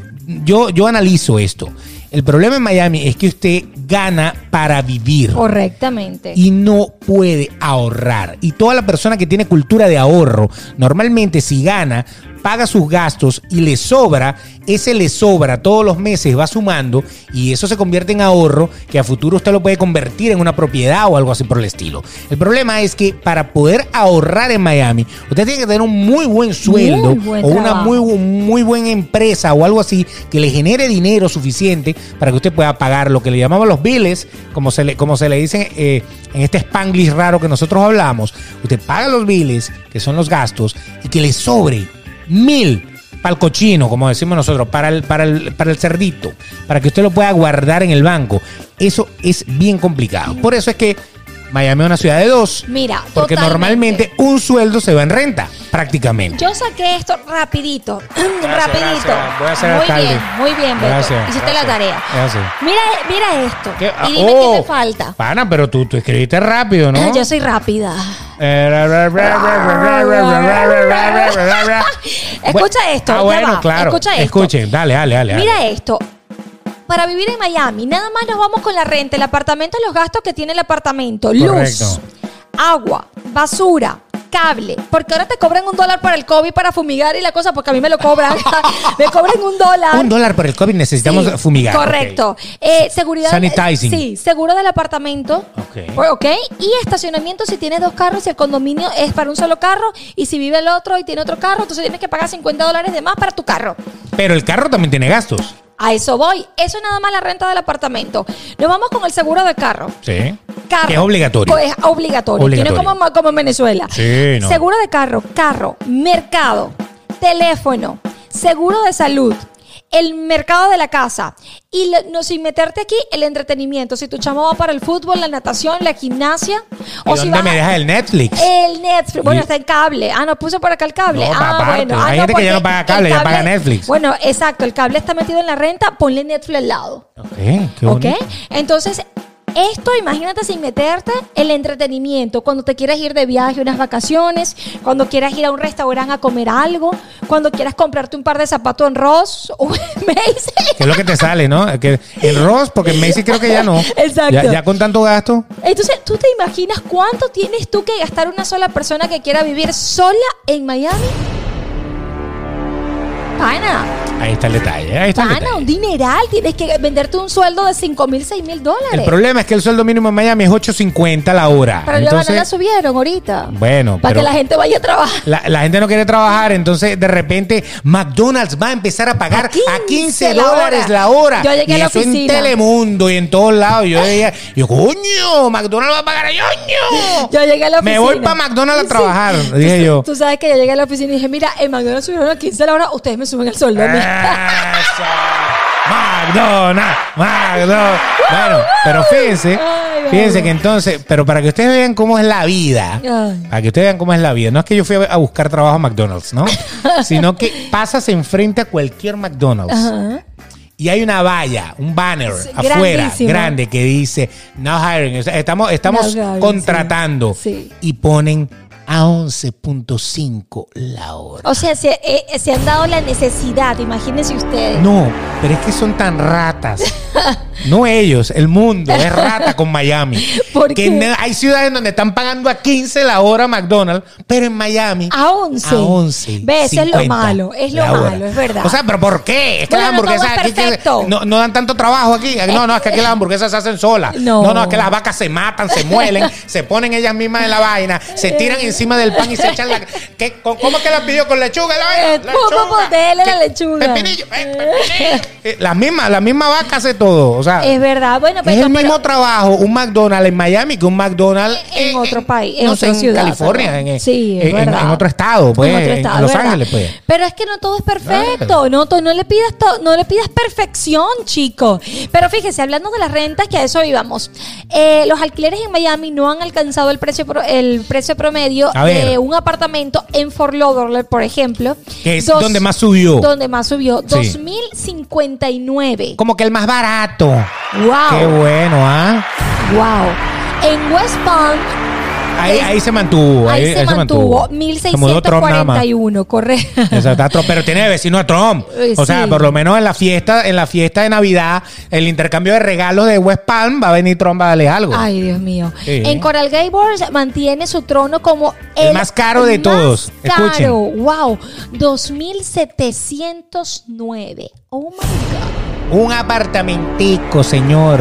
Speaker 1: yo, yo analizo esto. El problema en Miami es que usted gana para vivir
Speaker 2: Correctamente.
Speaker 1: y no puede ahorrar. Y toda la persona que tiene cultura de ahorro, normalmente si gana, paga sus gastos y le sobra, ese le sobra todos los meses, va sumando y eso se convierte en ahorro que a futuro usted lo puede convertir en una propiedad o algo así por el estilo. El problema es que para poder ahorrar en Miami, usted tiene que tener un muy buen sueldo
Speaker 2: Muy buen
Speaker 1: o una muy, muy buena empresa o algo así que le genere dinero suficiente para que usted pueda pagar lo que le llamamos los biles, como se le, como se le dice eh, en este spanglish raro que nosotros hablamos. Usted paga los biles, que son los gastos, y que le sobre mil para el cochino, como decimos nosotros, para el, para, el, para el cerdito, para que usted lo pueda guardar en el banco. Eso es bien complicado. Por eso es que Miami es una ciudad de dos.
Speaker 2: Mira,
Speaker 1: Porque
Speaker 2: totalmente.
Speaker 1: normalmente un sueldo se va en renta, prácticamente.
Speaker 2: Yo saqué esto rapidito, rapidito.
Speaker 1: gracias. Voy a ser
Speaker 2: muy
Speaker 1: alcalde.
Speaker 2: bien, muy bien, Beto.
Speaker 1: Gracias,
Speaker 2: Hiciste la tarea.
Speaker 1: Gracias.
Speaker 2: Mira, mira esto.
Speaker 1: ¿Qué?
Speaker 2: Y dime
Speaker 1: oh,
Speaker 2: qué te falta.
Speaker 1: Pana, pero tú, tú escribiste rápido, ¿no?
Speaker 2: Yo soy rápida. Escucha esto,
Speaker 1: Ah,
Speaker 2: ya
Speaker 1: bueno,
Speaker 2: va.
Speaker 1: claro.
Speaker 2: Escucha esto.
Speaker 1: Escuchen, dale, dale, dale.
Speaker 2: Mira esto. Para vivir en Miami, nada más nos vamos con la renta, el apartamento, los gastos que tiene el apartamento, luz, agua, basura, cable. Porque ahora te cobran un dólar para el COVID para fumigar y la cosa, porque a mí me lo cobran. me cobran un dólar.
Speaker 1: Un dólar por el COVID necesitamos
Speaker 2: Sí,
Speaker 1: fumigar.
Speaker 2: Correcto. Eh, seguridad.
Speaker 1: Sanitizing.
Speaker 2: Sí, seguro del apartamento.
Speaker 1: Ok.
Speaker 2: Por- Ok. Y estacionamiento si tienes dos carros y el condominio es para un solo carro. Y si vive el otro y tiene otro carro, entonces tienes que pagar 50 dólares de más para tu carro.
Speaker 1: Pero el carro también tiene gastos.
Speaker 2: A eso voy. Eso es nada más la renta del apartamento. Nos vamos con el seguro de carro.
Speaker 1: Sí.
Speaker 2: Carro.
Speaker 1: Que es obligatorio.
Speaker 2: Pues, es obligatorio. Aquí no es
Speaker 1: Obligatorio.
Speaker 2: como, como en Venezuela.
Speaker 1: Sí, no.
Speaker 2: Seguro de carro, carro, mercado, teléfono, seguro de salud, el mercado de la casa. Y no, sin meterte aquí, el entretenimiento. Si tu chamo va para el fútbol, la natación, la gimnasia.
Speaker 1: ¿Y
Speaker 2: o si
Speaker 1: dónde
Speaker 2: vas
Speaker 1: me dejas el Netflix?
Speaker 2: el Netflix. Bueno,
Speaker 1: Y-
Speaker 2: está en cable. Ah, no puse por acá el cable.
Speaker 1: No,
Speaker 2: ah,
Speaker 1: aparte.
Speaker 2: bueno. Ah,
Speaker 1: Hay gente que ya no paga cable, ya paga Netflix.
Speaker 2: Bueno, exacto. El cable está metido en la renta. Ponle Netflix al lado.
Speaker 1: Ok, qué
Speaker 2: ¿Ok? Entonces, esto, imagínate sin meterte el entretenimiento. Cuando te quieras ir de viaje, unas vacaciones, cuando quieras ir a un restaurante a comer algo, cuando quieras comprarte un par de zapatos en Ross o en Macy's.
Speaker 1: ¿Qué es lo que te sale, no? Que el Ross, porque en Macy creo que ya no.
Speaker 2: Exacto.
Speaker 1: Ya, ya con tanto gasto.
Speaker 2: Entonces, ¿tú te imaginas cuánto tienes tú que gastar una sola persona que quiera vivir sola en Miami? Pana,
Speaker 1: Ahí está el detalle. Ahí está el
Speaker 2: pana,
Speaker 1: detalle.
Speaker 2: un dineral. Tienes que venderte un sueldo de 5 mil, 6 mil dólares.
Speaker 1: El problema es que el sueldo mínimo en Miami es 8.50 la hora.
Speaker 2: Pero
Speaker 1: Entonces,
Speaker 2: la subieron ahorita.
Speaker 1: Bueno,
Speaker 2: Para que la gente vaya a trabajar.
Speaker 1: La, la gente no quiere trabajar, entonces de repente McDonald's va a empezar a pagar
Speaker 2: A 15
Speaker 1: a 15
Speaker 2: la
Speaker 1: dólares la hora.
Speaker 2: Yo llegué
Speaker 1: y
Speaker 2: a la
Speaker 1: eso en. Telemundo y en todos lados. Yo decía, yo, coño, McDonald's va a pagar a ñoño.
Speaker 2: Yo llegué a la oficina.
Speaker 1: Me voy para McDonald's a trabajar,
Speaker 2: Tú-
Speaker 1: dije yo.
Speaker 2: Tú sabes que yo llegué a la oficina y dije, mira, en McDonald's subieron a 15 la hora, ustedes me suben el sueldo a mí.
Speaker 1: Eso. McDonald's, McDonald's. Bueno, pero fíjense, fíjense que entonces, pero para que ustedes vean cómo es la vida, para que ustedes vean cómo es la vida, no es que yo fui a buscar trabajo a McDonald's, ¿no? Sino que pasas enfrente a cualquier McDonald's.
Speaker 2: Ajá.
Speaker 1: Y hay una valla, un banner afuera,
Speaker 2: grandísimo.
Speaker 1: grande, que dice, no hiring, estamos, estamos
Speaker 2: No
Speaker 1: contratando.
Speaker 2: Sí.
Speaker 1: Y ponen a 11.5 la hora.
Speaker 2: O sea, se, eh, se han dado la necesidad, imagínense ustedes.
Speaker 1: No, pero es que son tan ratas. No ellos, el mundo es rata con Miami.
Speaker 2: ¿Por
Speaker 1: que hay ciudades donde están pagando a 15 la hora McDonald's, pero en Miami
Speaker 2: A 11.
Speaker 1: a 11.
Speaker 2: Ve, eso es lo
Speaker 1: 50
Speaker 2: malo, es lo malo, es verdad.
Speaker 1: O sea, pero ¿por qué? Es que
Speaker 2: Bueno,
Speaker 1: las hamburguesas
Speaker 2: es
Speaker 1: aquí que- no, no dan tanto trabajo aquí. No, no, es que aquí las hamburguesas se hacen solas.
Speaker 2: No.
Speaker 1: No, no, es que las vacas se matan, se muelen, se ponen ellas mismas en la vaina, se tiran encima del pan y se echan la. ¿Qué? ¿Cómo cómo que la pidió con lechuga? La vaina?
Speaker 2: Eh, ¿cómo pues, dele la lechuga?
Speaker 1: Pepinillo, eh, pepinillo. Eh, La misma, la misma vaca hace todo. O sea,
Speaker 2: es verdad. Bueno,
Speaker 1: es
Speaker 2: pero,
Speaker 1: el
Speaker 2: pero-
Speaker 1: mismo trabajo un McDonald's en Miami que un McDonald's
Speaker 2: En otro país, en
Speaker 1: no sé,
Speaker 2: otra ciudad,
Speaker 1: California,
Speaker 2: perdón.
Speaker 1: en,
Speaker 2: Sí, es
Speaker 1: en- en-
Speaker 2: verdad.
Speaker 1: en otro estado, pues,
Speaker 2: en
Speaker 1: en,
Speaker 2: otro estado,
Speaker 1: Los
Speaker 2: ¿verdad?
Speaker 1: Ángeles, pues.
Speaker 2: Pero es que no todo es perfecto, no, no le pidas to- no le pidas perfección, chico. Pero fíjese, hablando de las rentas, que a eso íbamos. Eh, los alquileres en Miami no han alcanzado el precio pro- el precio promedio de un apartamento en Fort Lauderdale, por ejemplo.
Speaker 1: Que es
Speaker 2: Dos-
Speaker 1: donde más subió.
Speaker 2: Donde más subió,
Speaker 1: Sí.
Speaker 2: 2059.
Speaker 1: Como que el más barato.
Speaker 2: Wow.
Speaker 1: Qué bueno, ¿ah?
Speaker 2: Wow. En West Palm
Speaker 1: Ahí, ahí se mantuvo.
Speaker 2: ahí, se, mantuvo,
Speaker 1: Se más.
Speaker 2: 1641, correcto.
Speaker 1: Exacto, pero tiene de vecino a Trump. O sea, por lo menos en la fiesta, en la fiesta de Navidad, el intercambio de regalos de West Palm, va a venir Trump a darle algo.
Speaker 2: Ay, Dios mío.
Speaker 1: Sí.
Speaker 2: En Coral Gables mantiene su trono como
Speaker 1: El más caro de
Speaker 2: más
Speaker 1: todos.
Speaker 2: Caro.
Speaker 1: Escuchen.
Speaker 2: Wow. 2709. Oh my God.
Speaker 1: Un apartamentico, señor.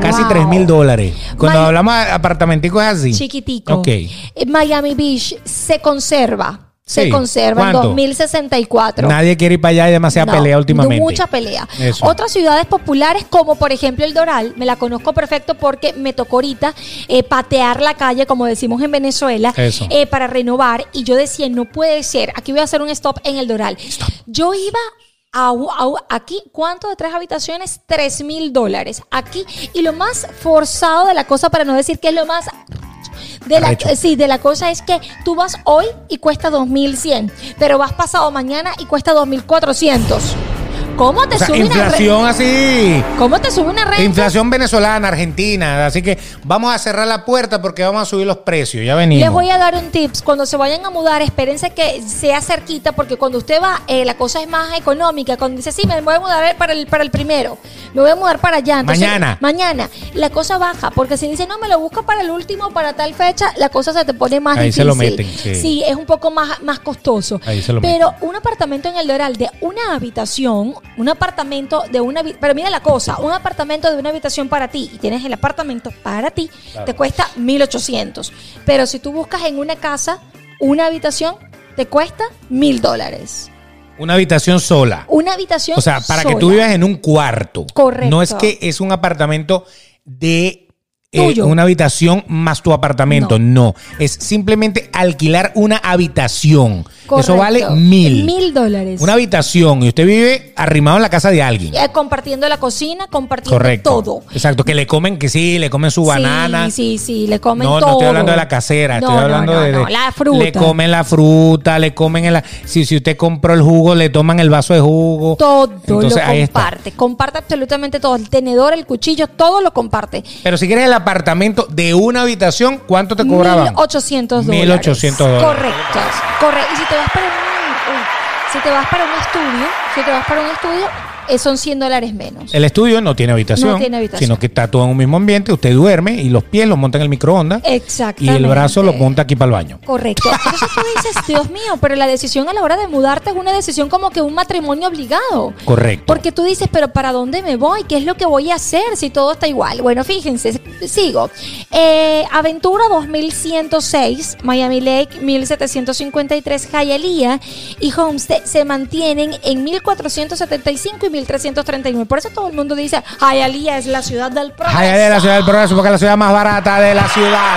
Speaker 1: Casi
Speaker 2: Wow.
Speaker 1: 3 mil dólares. Cuando hablamos de apartamentico es así.
Speaker 2: Chiquitico.
Speaker 1: Ok.
Speaker 2: Eh, Miami Beach se conserva. Se
Speaker 1: Sí.
Speaker 2: conserva en
Speaker 1: ¿Cuánto?
Speaker 2: 2064.
Speaker 1: Nadie quiere ir para allá, hay demasiada
Speaker 2: No,
Speaker 1: pelea últimamente.
Speaker 2: Mucha pelea.
Speaker 1: Eso.
Speaker 2: Otras ciudades populares, como por ejemplo el Doral, me la conozco perfecto porque me tocó ahorita eh, patear la calle, como decimos en Venezuela, eh, para renovar. Y yo decía, no puede ser. Aquí voy a hacer un stop en el Doral. Yo iba. Aquí, ¿cuánto de tres habitaciones? Tres mil dólares. Aquí. Y lo más forzado de la cosa, para no decir que es lo más de la, sí, de la cosa es que tú vas hoy y cuesta 2100, pero vas pasado mañana y cuesta 2400. ¿Cómo te
Speaker 1: O sea,
Speaker 2: sube una
Speaker 1: inflación así.
Speaker 2: ¿Cómo te sube una renta?
Speaker 1: Inflación venezolana, argentina. Así que vamos a cerrar la puerta porque vamos a subir los precios. Ya venimos.
Speaker 2: Les voy a dar un tips. Cuando se vayan a mudar, espérense que sea cerquita, porque cuando usted va, eh, la cosa es más económica. Cuando dice, sí, me voy a mudar para el, para el primero, me voy a mudar para allá. Entonces,
Speaker 1: Mañana.
Speaker 2: Mañana. La cosa baja, porque si dice, no, me lo busco para el último, para tal fecha, la cosa se te pone más
Speaker 1: Ahí se
Speaker 2: difícil.
Speaker 1: lo meten, sí.
Speaker 2: es un poco más, más costoso.
Speaker 1: Ahí se lo
Speaker 2: Pero un apartamento en el Doral de una habitación, un apartamento de una pero mira la cosa, un apartamento de una habitación para ti y tienes el apartamento para ti, te cuesta 1800. Pero si tú buscas en una casa una habitación, te cuesta mil dólares.
Speaker 1: Una habitación sola.
Speaker 2: Una habitación
Speaker 1: O sea, para que tú vivas en un cuarto.
Speaker 2: Correcto.
Speaker 1: No es que es un apartamento de eh, una habitación más tu apartamento. No. Es simplemente alquilar una habitación. Eso vale mil.
Speaker 2: Mil dólares.
Speaker 1: Una habitación y usted vive arrimado en la casa de alguien.
Speaker 2: Eh, compartiendo la cocina, compartiendo
Speaker 1: Correcto.
Speaker 2: todo.
Speaker 1: Exacto, que le comen, que sí, le comen su banana.
Speaker 2: Sí, sí, sí, le comen
Speaker 1: no,
Speaker 2: todo.
Speaker 1: no estoy hablando de la casera, estoy
Speaker 2: No, no,
Speaker 1: hablando
Speaker 2: no,
Speaker 1: de, de-
Speaker 2: no, la fruta.
Speaker 1: Le comen la fruta, le comen el, si, si usted compró el jugo, le toman el vaso de jugo.
Speaker 2: Todo
Speaker 1: Entonces,
Speaker 2: lo comparte. Comparte absolutamente todo. El tenedor, el cuchillo, todo lo comparte.
Speaker 1: Pero si quieres el apartamento de una habitación, ¿cuánto te cobraban?
Speaker 2: 1800 dólares.
Speaker 1: 1800 dólares.
Speaker 2: Correcto. Correcto. Y si te vas para un, si te vas para un estudio, si te vas para un estudio, son 100 dólares menos.
Speaker 1: El estudio no tiene habitación,
Speaker 2: No tiene habitación.
Speaker 1: sino que está todo en un mismo ambiente. Usted duerme y los pies los monta en el microondas y
Speaker 2: Exactamente.
Speaker 1: el brazo lo monta aquí para el baño.
Speaker 2: Correcto. Entonces tú dices, Dios mío, pero la decisión a la hora de mudarte es una decisión como que un matrimonio obligado.
Speaker 1: Correcto.
Speaker 2: Porque tú dices, pero ¿para dónde me voy? ¿Qué es lo que voy a hacer si todo está igual? Bueno, fíjense, sigo. Eh, Aventura 2106, Miami Lake 1753, Hialeah y Homestead se mantienen en 1475 y 1339. Por eso todo el mundo dice, Hialeah es la ciudad del progreso.
Speaker 1: Hialeah es la ciudad del progreso porque es la ciudad más barata de la ciudad.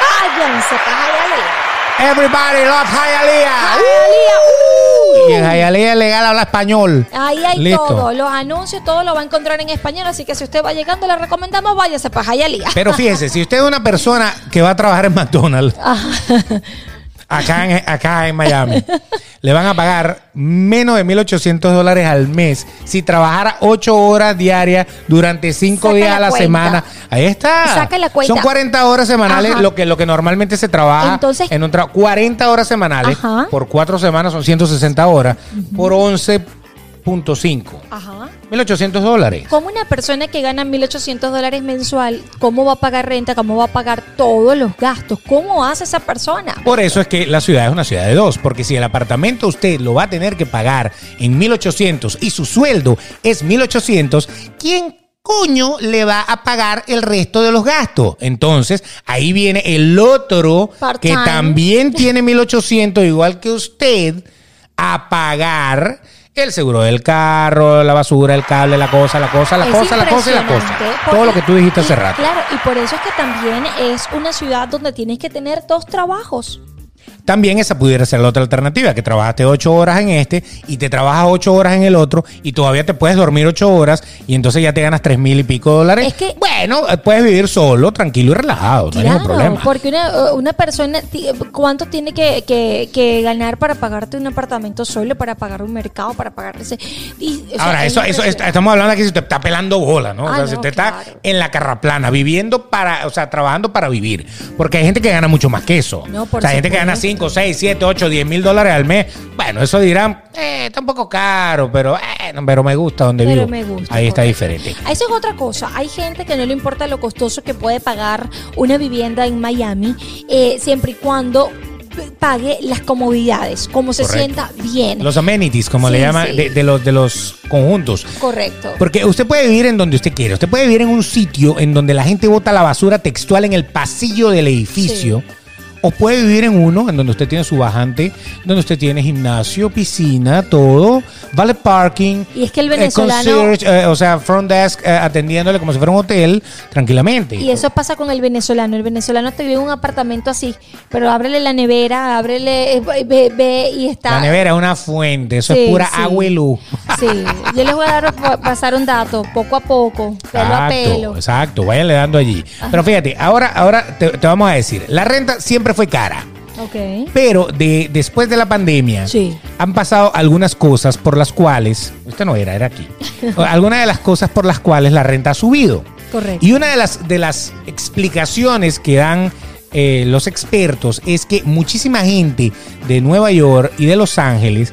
Speaker 2: Váyanse para Hialeah.
Speaker 1: Everybody loves Hialeah.
Speaker 2: Hialeah, uh,
Speaker 1: y en Hialeah es legal habla español.
Speaker 2: Ahí hay
Speaker 1: Listo.
Speaker 2: todo, los anuncios, todo lo va a encontrar en español, así que si usted va llegando, le recomendamos váyase para Hialeah.
Speaker 1: Pero fíjese, si usted es una persona que va a trabajar en McDonald's, acá en, acá en Miami, le van a pagar menos de 1.800 dólares al mes si trabajara 8 horas diarias durante 5
Speaker 2: Saca
Speaker 1: días
Speaker 2: la
Speaker 1: a la
Speaker 2: cuenta.
Speaker 1: semana. Ahí está.
Speaker 2: Saca la cuenta.
Speaker 1: Son 40 horas semanales,
Speaker 2: Ajá.
Speaker 1: lo que, lo que normalmente se trabaja
Speaker 2: Entonces-
Speaker 1: en un trabajo. 40 horas semanales
Speaker 2: Ajá.
Speaker 1: por 4 semanas son 160 horas por 11.5.
Speaker 2: Ajá.
Speaker 1: 1.800 dólares.
Speaker 2: Como una persona que gana 1.800 dólares mensual, ¿cómo va a pagar renta? ¿Cómo va a pagar todos los gastos? ¿Cómo hace esa persona?
Speaker 1: Por eso es que la ciudad es una ciudad de dos, porque si el apartamento usted lo va a tener que pagar en 1800 y su sueldo es 1800, ¿quién coño le va a pagar el resto de los gastos? Entonces, ahí viene el otro que también tiene 1800 igual que usted a pagar el seguro del carro, la basura, el cable, la cosa, la cosa, la
Speaker 2: Es
Speaker 1: cosa, la cosa y la cosa. Todo lo que tú dijiste hace rato.
Speaker 2: Claro, y por eso es que también es una ciudad donde tienes que tener dos trabajos.
Speaker 1: También esa pudiera ser la otra alternativa, que trabajaste ocho horas en este y te trabajas ocho horas en el otro y todavía te puedes dormir ocho horas y entonces ya te ganas tres mil y pico dólares.
Speaker 2: Es que-
Speaker 1: bueno, eh, puedes vivir solo, tranquilo y relajado, no hay ningún problema.
Speaker 2: porque una, una persona, ti- ¿cuánto tiene que, que- que ganar para pagarte un apartamento solo, para pagar un mercado, para pagar ese? y, o sea,
Speaker 1: Ahora,
Speaker 2: es
Speaker 1: eso, eso, estamos hablando aquí si usted está pelando bola, ¿no? O
Speaker 2: Ah,
Speaker 1: sea,
Speaker 2: no,
Speaker 1: si usted
Speaker 2: claro.
Speaker 1: está en la carraplana, viviendo para, o sea, trabajando para vivir. Porque hay gente que gana mucho más que eso.
Speaker 2: No, por
Speaker 1: o sea, hay gente que gana
Speaker 2: supuesto.
Speaker 1: 5, 6, 7, 8, 10 mil dólares al mes. Bueno, eso dirán, eh, está un poco caro, pero, eh, pero me gusta donde
Speaker 2: Pero
Speaker 1: vivo.
Speaker 2: me gusta.
Speaker 1: Ahí está diferente.
Speaker 2: Eso es otra cosa. Hay gente que no le importa lo costoso que puede pagar una vivienda en Miami, eh, siempre y cuando pague las comodidades, como se
Speaker 1: Correcto.
Speaker 2: sienta bien.
Speaker 1: Los amenities, como le llaman,
Speaker 2: sí.
Speaker 1: de, de los, de los conjuntos.
Speaker 2: Correcto.
Speaker 1: Porque usted puede vivir en donde usted quiera. Usted puede vivir en un sitio en donde la gente bota la basura textual en el pasillo del edificio. O puede vivir en uno en donde usted tiene su bajante, donde usted tiene gimnasio, piscina, todo, vale parking.
Speaker 2: Y es que el
Speaker 1: eh,
Speaker 2: venezolano-
Speaker 1: concierge, eh, o sea, front desk eh, atendiéndole como si fuera un hotel, tranquilamente.
Speaker 2: Y eso pasa con el venezolano. El venezolano te vive en un apartamento así, pero ábrele la nevera, ábrele, ve, ve y está.
Speaker 1: La nevera es una fuente, eso
Speaker 2: Sí,
Speaker 1: es pura
Speaker 2: sí.
Speaker 1: agua y luz.
Speaker 2: Sí, yo les voy a dar pa- pasar un dato, poco a poco, pelo a pelo.
Speaker 1: exacto, váyanle dando allí. Pero fíjate, ahora, ahora te, te vamos a decir, la renta siempre fue cara.
Speaker 2: Ok.
Speaker 1: Pero de, después de la pandemia
Speaker 2: Sí.
Speaker 1: han pasado algunas cosas por las cuales, esta no era, era aquí, algunas de las cosas por las cuales la renta ha subido.
Speaker 2: Correcto.
Speaker 1: Y una de las, de las explicaciones que dan eh, los expertos es que muchísima gente de Nueva York y de Los Ángeles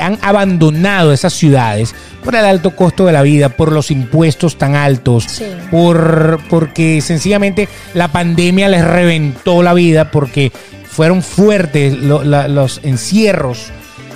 Speaker 1: han abandonado esas ciudades por el alto costo de la vida, por los impuestos tan altos,
Speaker 2: Sí.
Speaker 1: por porque sencillamente la pandemia les reventó la vida porque fueron fuertes lo- la- los encierros,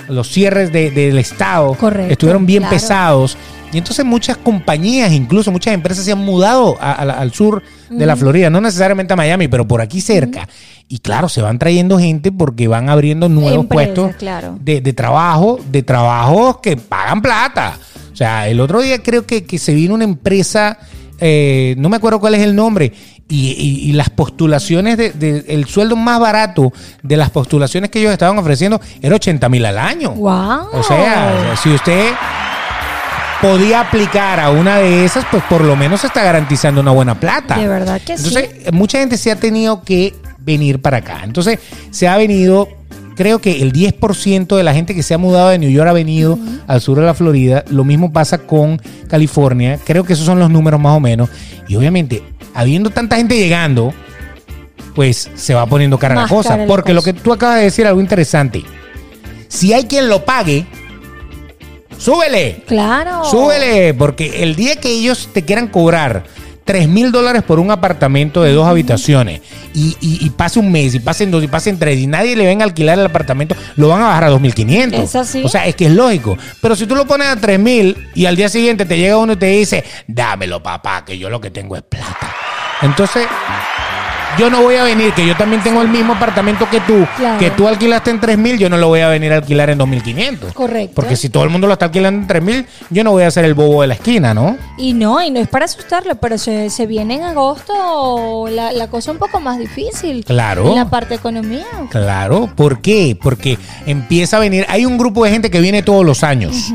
Speaker 1: los cierres de- del Estado,
Speaker 2: Correcto,
Speaker 1: estuvieron bien
Speaker 2: claro.
Speaker 1: pesados. Y entonces muchas compañías, incluso muchas empresas se han mudado a- a al sur de la Florida, no necesariamente a Miami, pero por aquí cerca. Y claro, se van trayendo gente porque van abriendo nuevos puestos
Speaker 2: claro.
Speaker 1: de, de trabajo, de trabajos que pagan plata. O sea, el otro día creo que, que se vino una empresa, eh, no me acuerdo cuál es el nombre, y, y- y las postulaciones, de, de- el sueldo más barato de las postulaciones que ellos estaban ofreciendo era 80 mil al año.
Speaker 2: Wow.
Speaker 1: O sea, si usted podía aplicar a una de esas, pues por lo menos se está garantizando una buena plata.
Speaker 2: De verdad que sí.
Speaker 1: Entonces, mucha gente se ha tenido que venir para acá. Entonces, se ha venido, creo que el 10% de la gente que se ha mudado de New York ha venido al sur de la Florida. Lo mismo pasa con California. Creo que esos son los números más o menos. Y obviamente, habiendo tanta gente llegando, pues se va poniendo cara la cosa.
Speaker 2: la
Speaker 1: Porque lo que tú acabas de decir, algo interesante. Si hay quien lo pague, súbele.
Speaker 2: Claro.
Speaker 1: Súbele, porque el día que ellos te quieran cobrar 3 mil dólares por un apartamento de dos habitaciones y, y- y pase un mes, y pasen dos, y pasen tres, y nadie le venga a alquilar el apartamento, lo van a bajar a 2.500.
Speaker 2: Es así.
Speaker 1: O sea, es que es lógico. Pero si tú lo pones a 3 mil y al día siguiente te llega uno y te dice, dámelo, papá, que yo lo que tengo es plata. Entonces, yo no voy a venir, que yo también tengo el mismo apartamento que tú,
Speaker 2: Claro.
Speaker 1: que tú alquilaste en 3 mil, yo no lo voy a venir a alquilar en 2.500.
Speaker 2: Correcto.
Speaker 1: Porque si todo el mundo lo está alquilando en 3 mil, yo no voy a ser el bobo de la esquina, ¿no?
Speaker 2: Y no, y no es para asustarlo, pero se, se viene en agosto la, la cosa un poco más difícil.
Speaker 1: Claro.
Speaker 2: En la parte economía.
Speaker 1: Claro, ¿por qué? Porque empieza a venir, hay un grupo de gente que viene todos los años,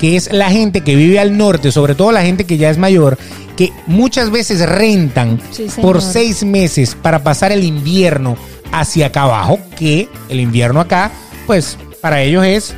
Speaker 1: que es la gente que vive al norte, sobre todo la gente que ya es mayor, que muchas veces rentan
Speaker 2: Sí,
Speaker 1: por seis meses para pasar el invierno hacia acá abajo, que el invierno acá, pues para ellos es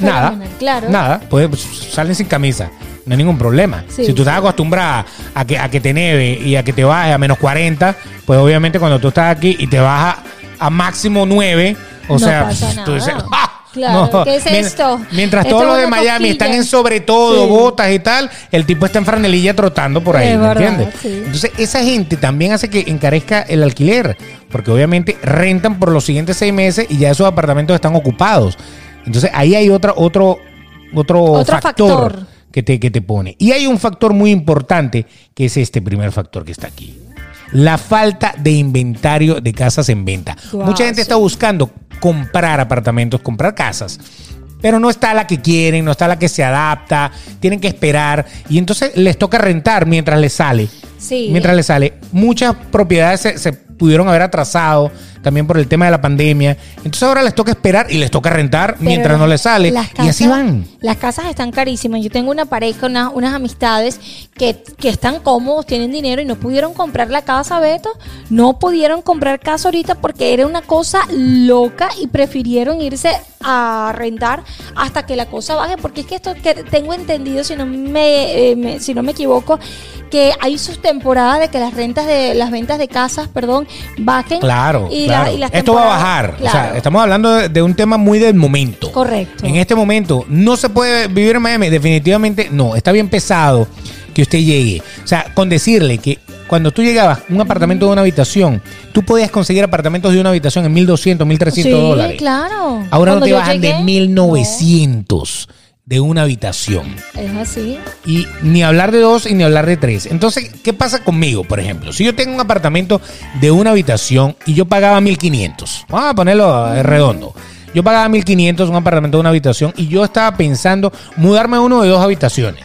Speaker 1: nada,
Speaker 2: claro.
Speaker 1: nada, pues, pues, salen sin camisa. No hay ningún problema.
Speaker 2: Sí,
Speaker 1: si tú estás
Speaker 2: sí.
Speaker 1: acostumbrada a que, a que te neve y a que te baje a menos 40, pues obviamente cuando tú estás aquí y te baja a máximo 9, o
Speaker 2: No
Speaker 1: sea,
Speaker 2: pasa
Speaker 1: tú dices. ¡ah!
Speaker 2: Claro, ¿qué es esto?
Speaker 1: Mientras
Speaker 2: Esto
Speaker 1: todos los de Miami están en sobre todo,
Speaker 2: Sí.
Speaker 1: botas y tal, el tipo está en franelilla trotando por ahí,
Speaker 2: Es
Speaker 1: ¿me
Speaker 2: verdad,
Speaker 1: entiendes?
Speaker 2: sí.
Speaker 1: Entonces, esa gente también hace que encarezca el alquiler, porque obviamente rentan por los siguientes seis meses y ya esos apartamentos están ocupados. Entonces, ahí hay otra, otro, otro,
Speaker 2: Otro
Speaker 1: factor,
Speaker 2: factor.
Speaker 1: Que, te, que te pone. Y hay un factor muy importante, que es este primer factor que está aquí. La falta de inventario de casas en venta. Mucha gente
Speaker 2: sí.
Speaker 1: está buscando comprar apartamentos, comprar casas. Pero no está la que quieren, no está la que se adapta, tienen que esperar y entonces les toca rentar mientras les sale.
Speaker 2: Sí.
Speaker 1: Mientras les sale. Muchas propiedades se, se pudieron haber atrasado también por el tema de la pandemia. Entonces ahora les toca esperar y les toca rentar
Speaker 2: Pero
Speaker 1: mientras no les sale. y así van.
Speaker 2: Las casas están carísimas. Yo tengo una pareja, una- unas amistades que, que están cómodos, tienen dinero y no pudieron comprar la casa, Beto. No pudieron comprar casa ahorita porque era una cosa loca y prefirieron irse a rentar hasta que la cosa baje. Porque es que esto que tengo entendido, si no me, eh, me- si no me equivoco, que hay sus temporadas de que las rentas de las ventas de casas, perdón, bajen.
Speaker 1: Claro,
Speaker 2: y la-
Speaker 1: claro.
Speaker 2: y las
Speaker 1: Esto va a bajar. O sea, estamos hablando de, de un tema muy del momento.
Speaker 2: Correcto.
Speaker 1: En este momento no se puede vivir en Miami. Definitivamente no. Está bien pesado que usted llegue. O sea, con decirle que cuando tú llegabas a un apartamento de una habitación, tú podías conseguir apartamentos de una habitación en 1.200, 1.300
Speaker 2: sí,
Speaker 1: dólares.
Speaker 2: claro.
Speaker 1: Ahora
Speaker 2: Cuando
Speaker 1: no te bajan de
Speaker 2: llegué,
Speaker 1: 1.900 de una habitación.
Speaker 2: es así.
Speaker 1: Y ni hablar de dos y ni hablar de tres. Entonces, ¿qué pasa conmigo, por ejemplo? Si yo tengo un apartamento de una habitación y yo pagaba 1500, vamos a ponerlo eh, redondo. Yo pagaba 1500 un apartamento de una habitación y yo estaba pensando mudarme a uno de dos habitaciones.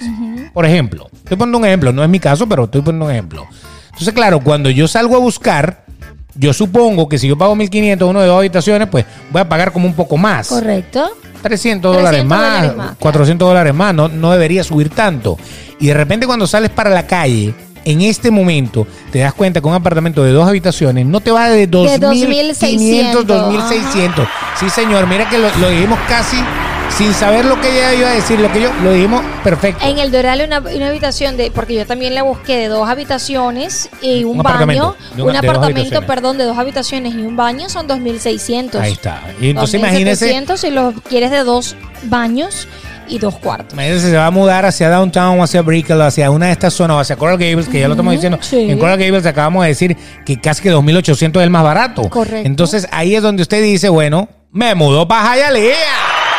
Speaker 1: Por ejemplo, estoy poniendo un ejemplo, no es mi caso, pero estoy poniendo un ejemplo. Entonces, claro, cuando yo salgo a buscar, yo supongo que si yo pago 1500 uno de dos habitaciones, pues voy a pagar como un poco más.
Speaker 2: Correcto.
Speaker 1: 300 dólares
Speaker 2: 300
Speaker 1: más,
Speaker 2: más,
Speaker 1: 400 dólares más, no, no debería subir tanto. Y de repente cuando sales para la calle, en este momento te das cuenta que un apartamento de dos habitaciones no te va de 2.500,
Speaker 2: 2.600.
Speaker 1: 2.600. Sí, señor, mira que lo, lo dijimos casi sin saber lo que ella iba a decir, lo que yo lo dijimos perfecto.
Speaker 2: En el Doral una, una habitación de, porque yo también la busqué de dos habitaciones y un, baño, un apartamento, perdón, de dos habitaciones y un baño son 2.600.
Speaker 1: Ahí está. Y entonces imagínese,
Speaker 2: 2.700 si lo quieres de dos baños y dos cuartos.
Speaker 1: imagínese se va a mudar hacia Downtown o hacia Brickell, hacia una de estas zonas, o hacia Coral Gables, que ya lo estamos diciendo.
Speaker 2: sí.
Speaker 1: En Coral Gables acabamos de decir que casi que 2.800 es el más barato.
Speaker 2: Correcto.
Speaker 1: Entonces ahí es donde usted dice, bueno, me mudo para Hialeah.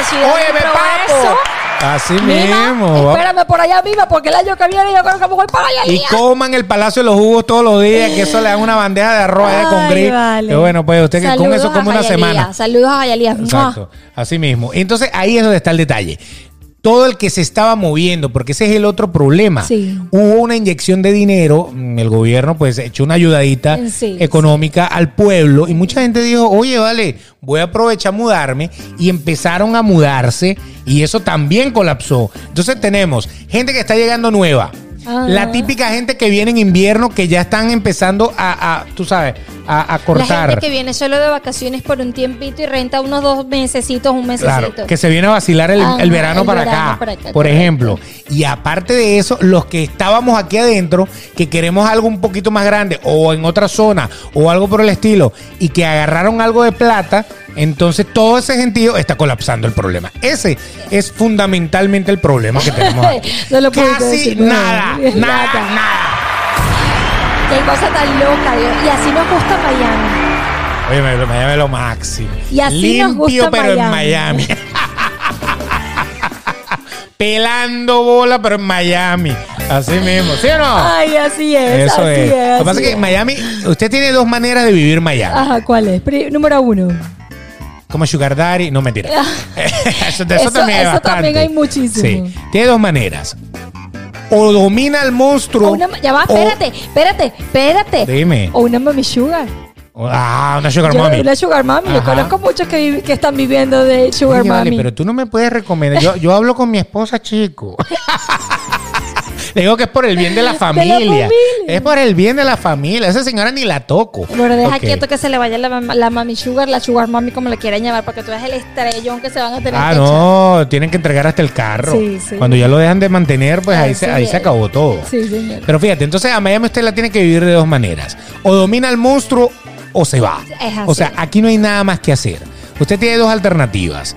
Speaker 2: La ciudad
Speaker 1: Oye,
Speaker 2: del
Speaker 1: me
Speaker 2: progreso.
Speaker 1: Así
Speaker 2: Mima,
Speaker 1: mismo.
Speaker 2: espérame por allá viva porque el año que viene yo creo que me voy para allá.
Speaker 1: Y coman el Palacio de los Jugos todos los días, que eso le dan una bandeja de arroz ahí con
Speaker 2: Ay,
Speaker 1: gris.
Speaker 2: vale.
Speaker 1: Que bueno, pues usted que con eso come una semana.
Speaker 2: Saludos a Jayalía.
Speaker 1: Exacto, así mismo. Entonces ahí es donde está el detalle. Todo el que se estaba moviendo, porque ese es el otro problema.
Speaker 2: Sí.
Speaker 1: Hubo una inyección de dinero, el gobierno pues echó una ayudadita
Speaker 2: Sí,
Speaker 1: económica al pueblo y mucha gente dijo, oye, vale, voy a aprovechar a mudarme y empezaron a mudarse y eso también colapsó. Entonces tenemos gente que está llegando nueva.
Speaker 2: Ah.
Speaker 1: La típica gente que viene en invierno que ya están empezando a, a, tú sabes, a, a
Speaker 2: La
Speaker 1: cortar.
Speaker 2: gente que viene solo de vacaciones por un tiempito y renta unos dos mesecitos, un mesecito.
Speaker 1: Claro, que se viene a vacilar el, verano,
Speaker 2: el
Speaker 1: para,
Speaker 2: verano
Speaker 1: acá,
Speaker 2: para acá,
Speaker 1: por
Speaker 2: correcto.
Speaker 1: ejemplo. Y aparte de eso, los que estábamos aquí adentro, que queremos algo un poquito más grande, o en otra zona, o algo por el estilo, y que agarraron algo de plata, entonces todo ese gentío está colapsando el problema. Ese es fundamentalmente el problema que tenemos aquí.
Speaker 2: No lo pudiste
Speaker 1: Casi
Speaker 2: decir, no.
Speaker 1: nada, nada,
Speaker 2: Nada. Qué cosa tan loca, Dios. Y así nos gusta Miami.
Speaker 1: Oye, me- Miami es lo máximo.
Speaker 2: Y así
Speaker 1: Limpio,
Speaker 2: nos gusta
Speaker 1: pero en
Speaker 2: Miami.
Speaker 1: Miami. Pelando bola, pero en Miami. Así mismo, ¿sí o no?
Speaker 2: Ay, así es.
Speaker 1: Eso
Speaker 2: así
Speaker 1: es.
Speaker 2: es.
Speaker 1: Lo que pasa es que
Speaker 2: es.
Speaker 1: Miami, usted tiene dos maneras de vivir Miami.
Speaker 2: Ajá, ¿cuál es? Número uno.
Speaker 1: Como Sugar Daddy, no mentira. eso, de eso,
Speaker 2: Eso-
Speaker 1: también hay
Speaker 2: eso también hay muchísimo.
Speaker 1: Sí. Tiene dos maneras. O domina al monstruo.
Speaker 2: O una, ya va,
Speaker 1: o-
Speaker 2: espérate, espérate, espérate.
Speaker 1: Dime.
Speaker 2: O una mami sugar.
Speaker 1: ah, una Sugar
Speaker 2: Yo,
Speaker 1: Mommy.
Speaker 2: Una sugar mami. Yo conozco muchos que, que están viviendo de sugar
Speaker 1: Oye, vale,
Speaker 2: mami.
Speaker 1: pero tú no me puedes recomendar. Yo, yo hablo con mi esposa, chico. Le digo que es por el bien de la familia.
Speaker 2: familia.
Speaker 1: Es por el bien de la familia. Esa señora ni la toco.
Speaker 2: Bueno, deja
Speaker 1: Ok.
Speaker 2: quieto que se le vaya la, la mami sugar, la sugar mami, como le quieran llamar, porque tú eres el estrellón que se van a tener
Speaker 1: Ah,
Speaker 2: que
Speaker 1: no, tienen que entregar hasta el carro.
Speaker 2: Sí, sí.
Speaker 1: Cuando ya lo dejan de mantener, pues ahí,
Speaker 2: Así
Speaker 1: se, ahí se acabó todo.
Speaker 2: echar. Sí, señor.
Speaker 1: Pero fíjate, entonces a Miami usted la tiene que vivir de dos maneras. O domina al monstruo o se va. O sea, aquí no hay nada más que hacer. Usted tiene dos alternativas.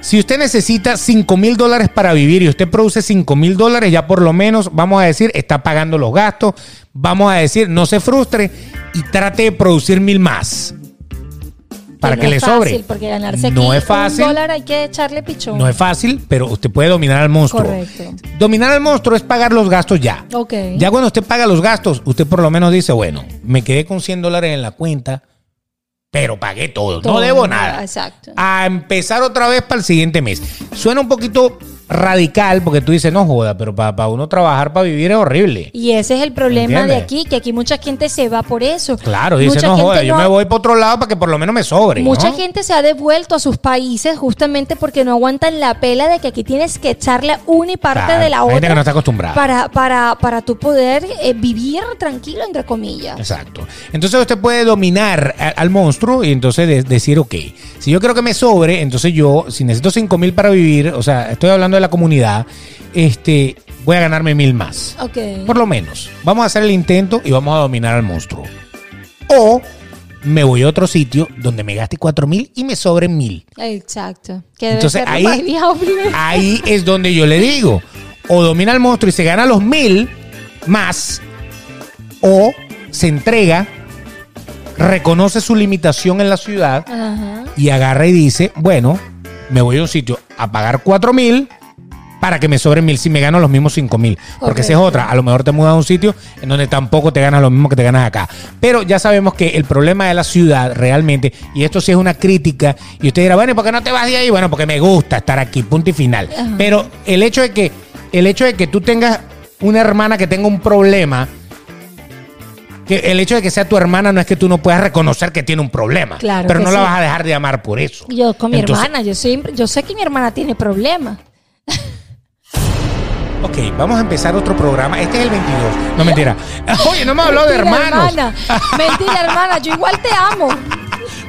Speaker 1: Si usted necesita 5 mil dólares para vivir y usted produce 5 mil dólares, ya por lo menos, vamos a decir, está pagando los gastos. Vamos a decir, no se frustre y trate de producir mil más. Para que,
Speaker 2: no
Speaker 1: le
Speaker 2: es
Speaker 1: sobre.
Speaker 2: Fácil, porque ganarse aquí
Speaker 1: no es fácil.
Speaker 2: un dólar hay que echarle pichón.
Speaker 1: No es fácil, pero usted puede dominar al monstruo.
Speaker 2: Correcto.
Speaker 1: Dominar al monstruo es pagar los gastos ya.
Speaker 2: Ok.
Speaker 1: Ya cuando usted paga los gastos, usted por lo menos dice, bueno, me quedé con 100 dólares en la cuenta, pero pagué todo,
Speaker 2: Todo,
Speaker 1: no debo nada.
Speaker 2: exacto.
Speaker 1: A empezar otra vez para el siguiente mes. Suena un poquito radical porque tú dices, no joda, pero para uno trabajar, para vivir es horrible.
Speaker 2: Y ese es el problema de aquí, que aquí mucha gente se va por eso.
Speaker 1: Claro, dice,
Speaker 2: Mucha
Speaker 1: no
Speaker 2: gente
Speaker 1: joda, yo me voy para otro lado para que por lo menos me sobre.
Speaker 2: Mucha
Speaker 1: ¿no?
Speaker 2: gente se ha devuelto a sus países justamente porque no aguantan la pela de que aquí tienes que echarle una y parte
Speaker 1: Claro,
Speaker 2: de la otra.
Speaker 1: gente que no está acostumbrada.
Speaker 2: Para, para, para tú poder eh, vivir tranquilo, entre comillas.
Speaker 1: Exacto. Entonces usted puede dominar a- al monstruo y entonces de- decir, ok, si yo quiero que me sobre, entonces yo, si necesito 5 mil para vivir, o sea, estoy hablando de la comunidad, este, voy a ganarme mil más. Por lo menos. Vamos a hacer el intento y vamos a dominar al monstruo. O me voy a otro sitio donde me gaste 4 mil y me sobren mil.
Speaker 2: Exacto. Que
Speaker 1: Entonces ahí, ahí es donde yo le digo, o domina al monstruo y se gana los mil más, o se entrega, reconoce su limitación en la ciudad
Speaker 2: Ajá.
Speaker 1: y agarra y dice, bueno, me voy a un sitio a pagar cuatro mil para que me sobren mil si me gano los mismos cinco mil. Porque esa es otra. A lo mejor te mudas a un sitio en donde tampoco te ganas lo mismo que te ganas acá. Pero ya sabemos que el problema de la ciudad realmente, y esto sí es una crítica, y usted dirá, bueno, ¿y por qué no te vas de ahí? Bueno, porque me gusta estar aquí, punto y final.
Speaker 2: Ajá.
Speaker 1: Pero el hecho de que, el hecho de que tú tengas una hermana que tenga un problema, que el hecho de que sea tu hermana no es que tú no puedas reconocer que tiene un problema.
Speaker 2: Claro
Speaker 1: pero no la vas a dejar de amar por eso.
Speaker 2: Yo con mi
Speaker 1: Entonces,
Speaker 2: hermana, yo siempre, yo sé que mi hermana tiene problemas.
Speaker 1: Ok, vamos a empezar otro programa. Este es el 22. No, mentira. Oye, no me habló de hermanos.
Speaker 2: hermana. Mentira, hermana. Yo igual te amo.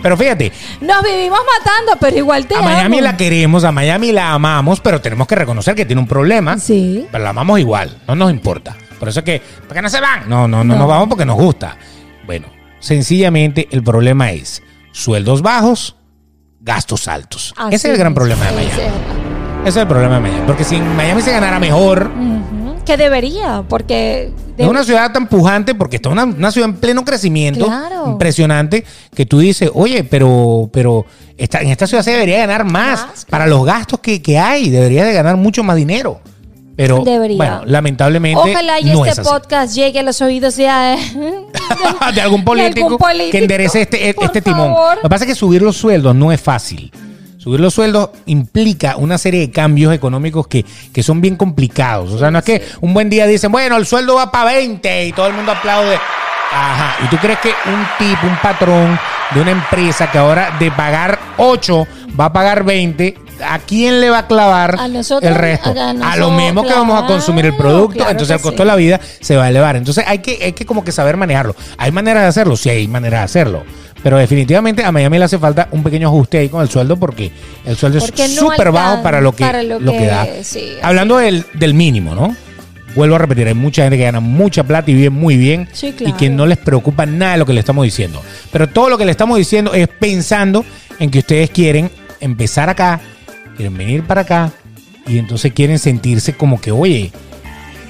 Speaker 1: Pero fíjate,
Speaker 2: Nos vivimos matando, pero igual te
Speaker 1: a
Speaker 2: amo.
Speaker 1: Miami la queremos, a Miami la amamos, pero tenemos que reconocer que tiene un problema.
Speaker 2: Sí.
Speaker 1: Pero la amamos igual, no nos importa. Por eso es que, ¿por qué no se van? No, no, no,
Speaker 2: No.
Speaker 1: nos vamos porque nos gusta. Bueno, sencillamente el problema es sueldos bajos, gastos altos.
Speaker 2: Así
Speaker 1: Ese es el gran problema de Miami.
Speaker 2: Es.
Speaker 1: Ese es el problema de Miami. Porque si en Miami se ganara mejor,
Speaker 2: Ujú. Que debería, porque... de-
Speaker 1: Es una ciudad tan pujante porque está una, una ciudad en pleno crecimiento.
Speaker 2: Claro.
Speaker 1: Impresionante. Que tú dices, oye, pero, pero esta, en esta ciudad se debería ganar más.
Speaker 2: Más,
Speaker 1: Para los gastos que, que hay, debería de ganar mucho más dinero. Pero,
Speaker 2: Debería.
Speaker 1: bueno, lamentablemente
Speaker 2: Ojalá y
Speaker 1: no
Speaker 2: este
Speaker 1: es así.
Speaker 2: podcast llegue a los oídos ya
Speaker 1: de algún político,
Speaker 2: algún político,
Speaker 1: que enderece este,
Speaker 2: por
Speaker 1: este timón.
Speaker 2: favor.
Speaker 1: Lo que pasa es que subir los sueldos no es fácil. Subir los sueldos implica una serie de cambios económicos que, que son bien complicados. O sea, no es que un buen día dicen, bueno, el sueldo va para 20 y todo el mundo aplaude. Ajá. ¿Y tú crees que un tipo, un patrón de una empresa que ahora de pagar 8 va a pagar 20, ¿a quién le va a clavar
Speaker 2: A nosotros,
Speaker 1: el resto?
Speaker 2: a
Speaker 1: A,
Speaker 2: nosotros,
Speaker 1: lo mismo que vamos a consumir el producto.
Speaker 2: claro
Speaker 1: Entonces el costo
Speaker 2: sí.
Speaker 1: de la vida se va a elevar. Entonces hay que, hay que como que saber manejarlo. ¿Hay maneras de hacerlo? Sí, hay maneras de hacerlo. Pero definitivamente a Miami le hace falta un pequeño ajuste ahí con el sueldo porque el sueldo
Speaker 2: Porque
Speaker 1: es
Speaker 2: no
Speaker 1: súper bajo para lo que,
Speaker 2: para lo
Speaker 1: lo que
Speaker 2: que-
Speaker 1: da.
Speaker 2: sí,
Speaker 1: Hablando del, del mínimo, ¿no? Vuelvo a repetir, hay mucha gente que gana mucha plata y vive muy bien
Speaker 2: Sí,
Speaker 1: y que no les preocupa nada de lo que le estamos diciendo. Pero todo lo que le estamos diciendo es pensando en que ustedes quieren empezar acá, quieren venir para acá y entonces quieren sentirse como que, oye,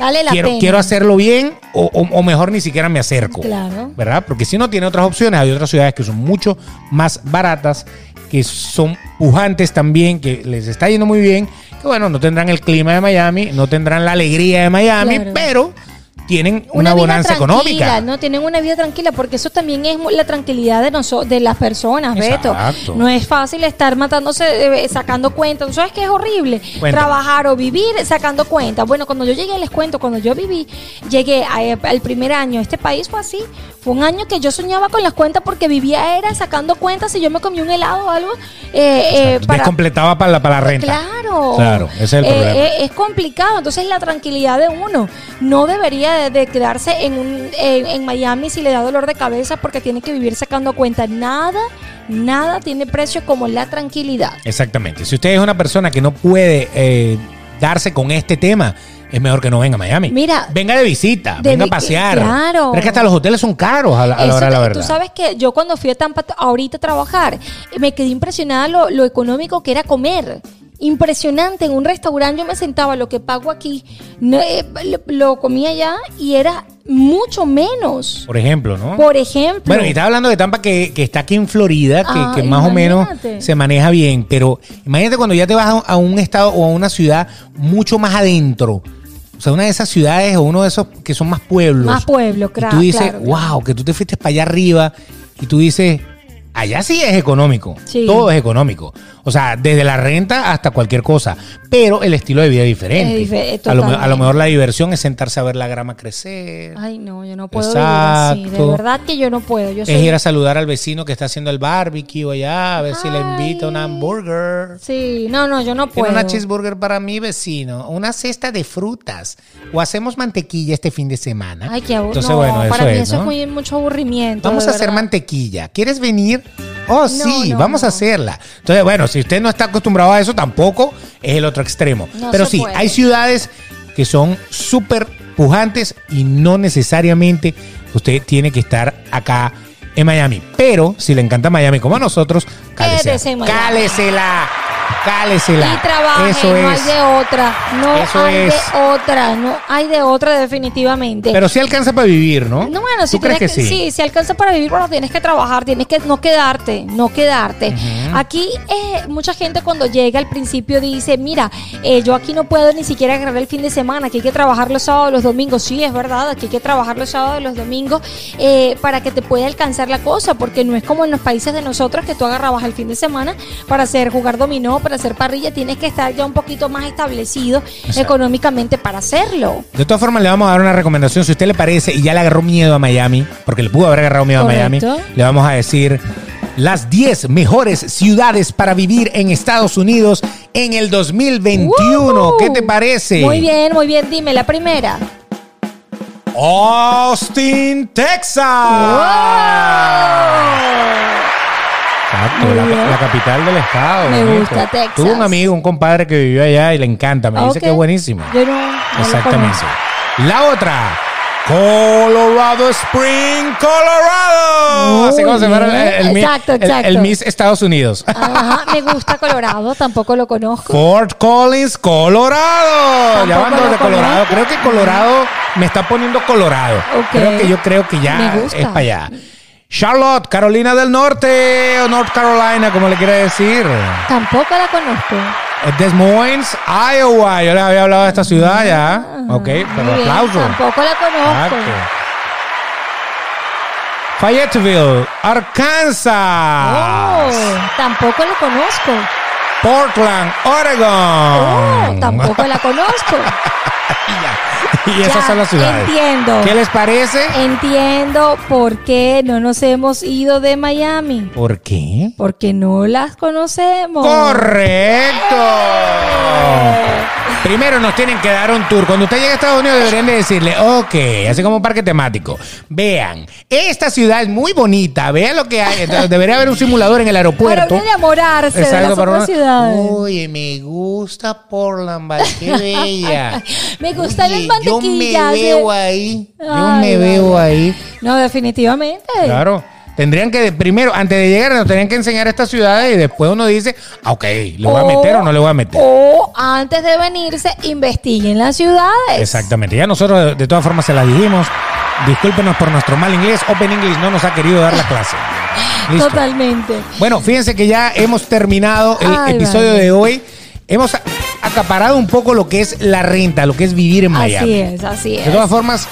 Speaker 2: Vale la
Speaker 1: quiero,
Speaker 2: pena.
Speaker 1: quiero hacerlo bien o, o- o mejor ni siquiera me acerco.
Speaker 2: Claro.
Speaker 1: ¿Verdad? Porque si no tiene otras opciones, hay otras ciudades que son mucho más baratas, que son pujantes también, que les está yendo muy bien, que bueno, no tendrán el clima de Miami, no tendrán la alegría de Miami,
Speaker 2: Claro.
Speaker 1: pero tienen una,
Speaker 2: vida
Speaker 1: bonanza económica.
Speaker 2: No tienen una vida tranquila, porque eso también es la tranquilidad de nosotros, de las personas,
Speaker 1: Exacto.
Speaker 2: Beto. No es fácil estar matándose, eh, sacando cuentas. ¿Tú sabes que es horrible?
Speaker 1: Cuéntame.
Speaker 2: Trabajar o vivir sacando cuentas. Bueno, cuando yo llegué, les cuento, cuando yo viví, llegué a- al primer año, este país fue así. Fue un año que yo soñaba con las cuentas porque vivía era sacando cuentas y yo me comí un helado o algo. eh, eh, para
Speaker 1: la, para la renta.
Speaker 2: Claro.
Speaker 1: Claro, ese es el
Speaker 2: Eh,
Speaker 1: problema.
Speaker 2: eh, es complicado. Entonces, la tranquilidad de uno no debería de, de quedarse en, un, en, en Miami si le da dolor de cabeza porque tiene que vivir sacando cuenta. Nada, nada tiene precio como la tranquilidad.
Speaker 1: Exactamente. Si usted es una persona que no puede eh, darse con este tema, es mejor que no venga a Miami.
Speaker 2: Mira,
Speaker 1: venga de visita,
Speaker 2: de
Speaker 1: venga a pasear.
Speaker 2: claro.
Speaker 1: Pero es que hasta los hoteles son caros a la, a la hora de la verdad.
Speaker 2: Tú sabes que yo cuando fui a Tampa ahorita a trabajar, me quedé impresionada lo, lo económico que era comer. Impresionante, en un restaurante yo me sentaba, lo que pago aquí, no, eh, lo, lo comía allá y era mucho menos.
Speaker 1: Por ejemplo, ¿no?
Speaker 2: Por ejemplo.
Speaker 1: Bueno, y estaba hablando de Tampa que, que está aquí en Florida, que,
Speaker 2: Ah,
Speaker 1: que más o menos se maneja bien, pero imagínate cuando ya te vas a, a un estado o a una ciudad mucho más adentro. O sea, una de esas ciudades o uno de esos que son más pueblos.
Speaker 2: Más pueblo,
Speaker 1: Y
Speaker 2: claro.
Speaker 1: tú dices,
Speaker 2: claro,
Speaker 1: wow, que tú te fuiste para allá arriba y tú dices, allá sí es económico.
Speaker 2: Sí.
Speaker 1: Todo es económico. O sea, desde la renta hasta cualquier cosa. Pero el estilo de vida es diferente.
Speaker 2: Es
Speaker 1: a, lo, a lo mejor la diversión es sentarse a ver la grama crecer.
Speaker 2: Ay, no, yo no puedo vivir así. De
Speaker 1: Exacto.
Speaker 2: verdad que yo no puedo. Yo
Speaker 1: Es
Speaker 2: soy-
Speaker 1: ir a saludar al vecino que está haciendo el barbecue allá, a ver si le invita una
Speaker 2: Ay.
Speaker 1: hamburger.
Speaker 2: Sí, no, no, yo no puedo.
Speaker 1: una cheeseburger para mi vecino, una cesta de frutas. O hacemos mantequilla este fin de semana.
Speaker 2: Ay, qué aburrimiento.
Speaker 1: Entonces, bueno, eso
Speaker 2: para mí
Speaker 1: es,
Speaker 2: eso
Speaker 1: ¿no?
Speaker 2: es muy, mucho aburrimiento.
Speaker 1: Vamos a hacer
Speaker 2: verdad.
Speaker 1: mantequilla. ¿Quieres venir? Oh, sí,
Speaker 2: no,
Speaker 1: vamos a
Speaker 2: no.
Speaker 1: hacerla. Entonces, bueno, si usted no está acostumbrado a eso, tampoco es el otro extremo.
Speaker 2: No
Speaker 1: Pero sí,
Speaker 2: puede.
Speaker 1: hay ciudades que son súper pujantes y no necesariamente usted tiene que estar acá en Miami. Pero si le encanta Miami como a nosotros,
Speaker 2: Quédese
Speaker 1: cálesela. Cálesela.
Speaker 2: Y trabaje,
Speaker 1: Eso
Speaker 2: no
Speaker 1: es.
Speaker 2: hay de otra. No
Speaker 1: Eso
Speaker 2: hay
Speaker 1: es.
Speaker 2: de otra. No hay de otra definitivamente.
Speaker 1: Pero sí alcanza para vivir, ¿no?
Speaker 2: No, bueno, si
Speaker 1: ¿Tú crees que
Speaker 2: tienes
Speaker 1: sí?
Speaker 2: sí, si alcanza para vivir, bueno, tienes que trabajar, tienes que no quedarte, no quedarte. Aquí eh, mucha gente cuando llega al principio dice, mira, eh, yo aquí no puedo ni siquiera agarrar el fin de semana, aquí hay que trabajar los sábados, los domingos. Sí, es verdad, aquí hay que trabajar los sábados, los domingos eh, para que te pueda alcanzar la cosa, porque no es como en los países de nosotros que tú agarrabas el fin de semana para hacer jugar dominó, para hacer parrilla, tienes que estar ya un poquito más establecido
Speaker 1: Exacto.
Speaker 2: económicamente para hacerlo.
Speaker 1: De todas formas, le vamos a dar una recomendación. Si a usted le parece y ya le agarró miedo a Miami, porque le pudo haber agarrado miedo
Speaker 2: Correcto.
Speaker 1: a Miami, le vamos a decir las 10 mejores ciudades para vivir en Estados Unidos en el 2021.
Speaker 2: ¡Woo!
Speaker 1: ¿Qué te parece?
Speaker 2: Muy bien, muy bien. Dime la primera.
Speaker 1: Austin, Texas. Exacto, la, capital del estado.
Speaker 2: Me
Speaker 1: bonito.
Speaker 2: gusta Texas.
Speaker 1: Tuve un amigo, un compadre que vivió allá y le encanta. Me dice que es buenísimo.
Speaker 2: Yo no,
Speaker 1: Exactamente. La otra. Colorado Spring, Colorado.
Speaker 2: Muy
Speaker 1: Así como se llama el, el,
Speaker 2: Exacto,
Speaker 1: el-
Speaker 2: exacto.
Speaker 1: el Miss Estados Unidos.
Speaker 2: Ajá, me gusta Colorado, tampoco lo conozco.
Speaker 1: Fort Collins, Colorado. Ya van de Colorado. Creo que Colorado me está poniendo Colorado. Creo que yo creo que ya es para allá. Charlotte, Carolina del Norte o North Carolina, como le quiera decir.
Speaker 2: Tampoco la conozco.
Speaker 1: Des Moines, Iowa. Yo les había hablado de esta ciudad ya. Ok, pero
Speaker 2: Ah, bien,
Speaker 1: aplauso.
Speaker 2: Tampoco la conozco.
Speaker 1: Exacto. Fayetteville, Arkansas.
Speaker 2: Oh, tampoco la conozco.
Speaker 1: Portland, Oregon.
Speaker 2: Oh, tampoco la conozco.
Speaker 1: y esas
Speaker 2: Ya,
Speaker 1: son las ciudades.
Speaker 2: Entiendo.
Speaker 1: ¿Qué les parece?
Speaker 2: Entiendo por qué no nos hemos ido de Miami.
Speaker 1: ¿Por qué?
Speaker 2: Porque no las conocemos.
Speaker 1: Correcto. Primero nos tienen que dar un tour. Cuando usted llegue a Estados Unidos deberían de decirle, ok, así como un parque temático. Vean, esta ciudad es muy bonita. Vean lo que hay. Entonces, Debería haber un simulador en el
Speaker 2: Para
Speaker 1: aeropuerto.
Speaker 2: uno enamorarse de
Speaker 1: Exacto,
Speaker 2: las
Speaker 1: para
Speaker 2: otras
Speaker 1: uno-
Speaker 2: ciudades.
Speaker 1: Oye, me gusta Portland, vale, qué bella.
Speaker 2: Me gustan
Speaker 1: Oye,
Speaker 2: las
Speaker 1: Yo me
Speaker 2: mantequillas.
Speaker 1: veo ahí. Yo
Speaker 2: Ay,
Speaker 1: me veo ahí.
Speaker 2: No, definitivamente.
Speaker 1: Claro. Tendrían que, primero, antes de llegar, nos tendrían que enseñar estas ciudades y después uno dice, ah, ok, ¿le voy a meter o no le voy a meter?
Speaker 2: O antes de venirse, investiguen las ciudades.
Speaker 1: Exactamente. Ya nosotros, de- de todas formas, se las dijimos. Discúlpenos por nuestro mal inglés. Open English no nos ha querido dar la clase. Listo.
Speaker 2: Totalmente.
Speaker 1: Bueno, fíjense que ya hemos terminado el
Speaker 2: Ay,
Speaker 1: episodio
Speaker 2: vale.
Speaker 1: de hoy. Hemos acaparado un poco lo que es la renta, lo que es vivir en Miami.
Speaker 2: Así es, así es.
Speaker 1: De todas formas,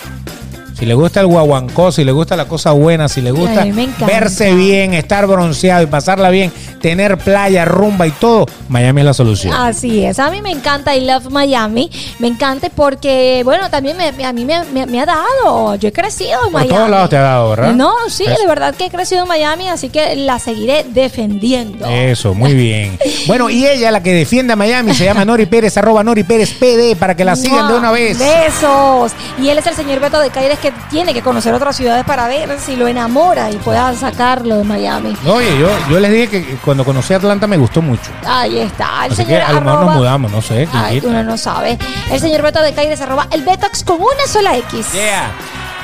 Speaker 1: si le gusta el guaguancó, si le gusta la cosa buena, si le gusta verse bien, estar bronceado y pasarla bien, tener playa, rumba y todo, Miami es la solución.
Speaker 2: Así es, a mí me encanta I Love Miami, me encanta porque, bueno, también me- a mí me, me- me ha dado, yo he crecido en
Speaker 1: Por
Speaker 2: Miami.
Speaker 1: todos lados te ha dado, ¿verdad?
Speaker 2: No, sí, de verdad que he crecido en Miami, así que la seguiré defendiendo.
Speaker 1: Eso, muy bien. Bueno, y ella, la que defiende a Miami, se llama Nori Pérez, arroba Nori Pérez PD, para que la sigan de una vez.
Speaker 2: Besos. Y él es el señor Beto de Caires que tiene que conocer otras ciudades para ver si lo enamora y pueda sacarlo de Miami.
Speaker 1: Oye, yo, yo les dije que cuando conocí Atlanta me gustó mucho.
Speaker 2: Ahí está. El
Speaker 1: Así que
Speaker 2: señor
Speaker 1: a lo mejor nos mudamos, no sé.
Speaker 2: Ay, uno no sabe. El señor Beto de Caires arroba el Betox con una sola X.
Speaker 1: Yeah.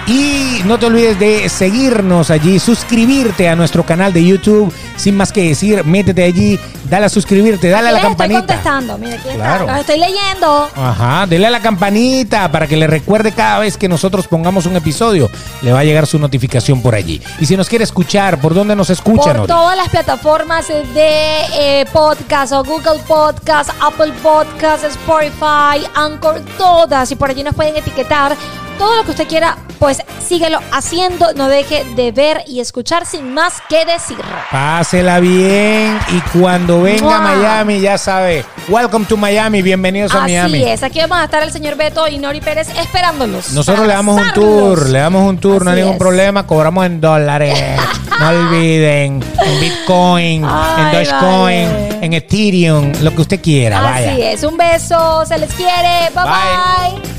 Speaker 1: Y no te olvides de seguirnos allí, suscribirte a nuestro canal de YouTube. Sin más que decir, métete allí, dale a suscribirte, dale a la
Speaker 2: les Estoy
Speaker 1: campanita.
Speaker 2: contestando. Mira, aquí
Speaker 1: Claro.
Speaker 2: Los estoy leyendo.
Speaker 1: Ajá, dele a la campanita para que le recuerde cada vez que nosotros pongamos un episodio. Le va a llegar su notificación por allí. Y si nos quiere escuchar, ¿por dónde nos escucha,
Speaker 2: por todas las plataformas de eh, podcast o Google Podcast, Apple Podcast, Spotify, Anchor, todas. Y por allí nos pueden etiquetar. Todo lo que usted quiera, pues síguelo haciendo. No deje de ver y escuchar sin más que decir.
Speaker 1: Pásela bien y cuando venga a
Speaker 2: ¡Mua!
Speaker 1: Miami, ya sabe. Welcome to Miami, bienvenidos a
Speaker 2: Así
Speaker 1: Miami.
Speaker 2: es, aquí vamos a estar el señor Beto y Nori Pérez esperándolos.
Speaker 1: Nosotros le damos un tour, le damos un tour, no hay
Speaker 2: Así
Speaker 1: ningún
Speaker 2: es.
Speaker 1: problema, cobramos en dólares, no olviden, en Bitcoin, en Dogecoin,
Speaker 2: vale.
Speaker 1: en Ethereum, lo que usted quiera, vaya.
Speaker 2: Así es, un beso, se les quiere, bye.
Speaker 1: Bye.
Speaker 2: bye.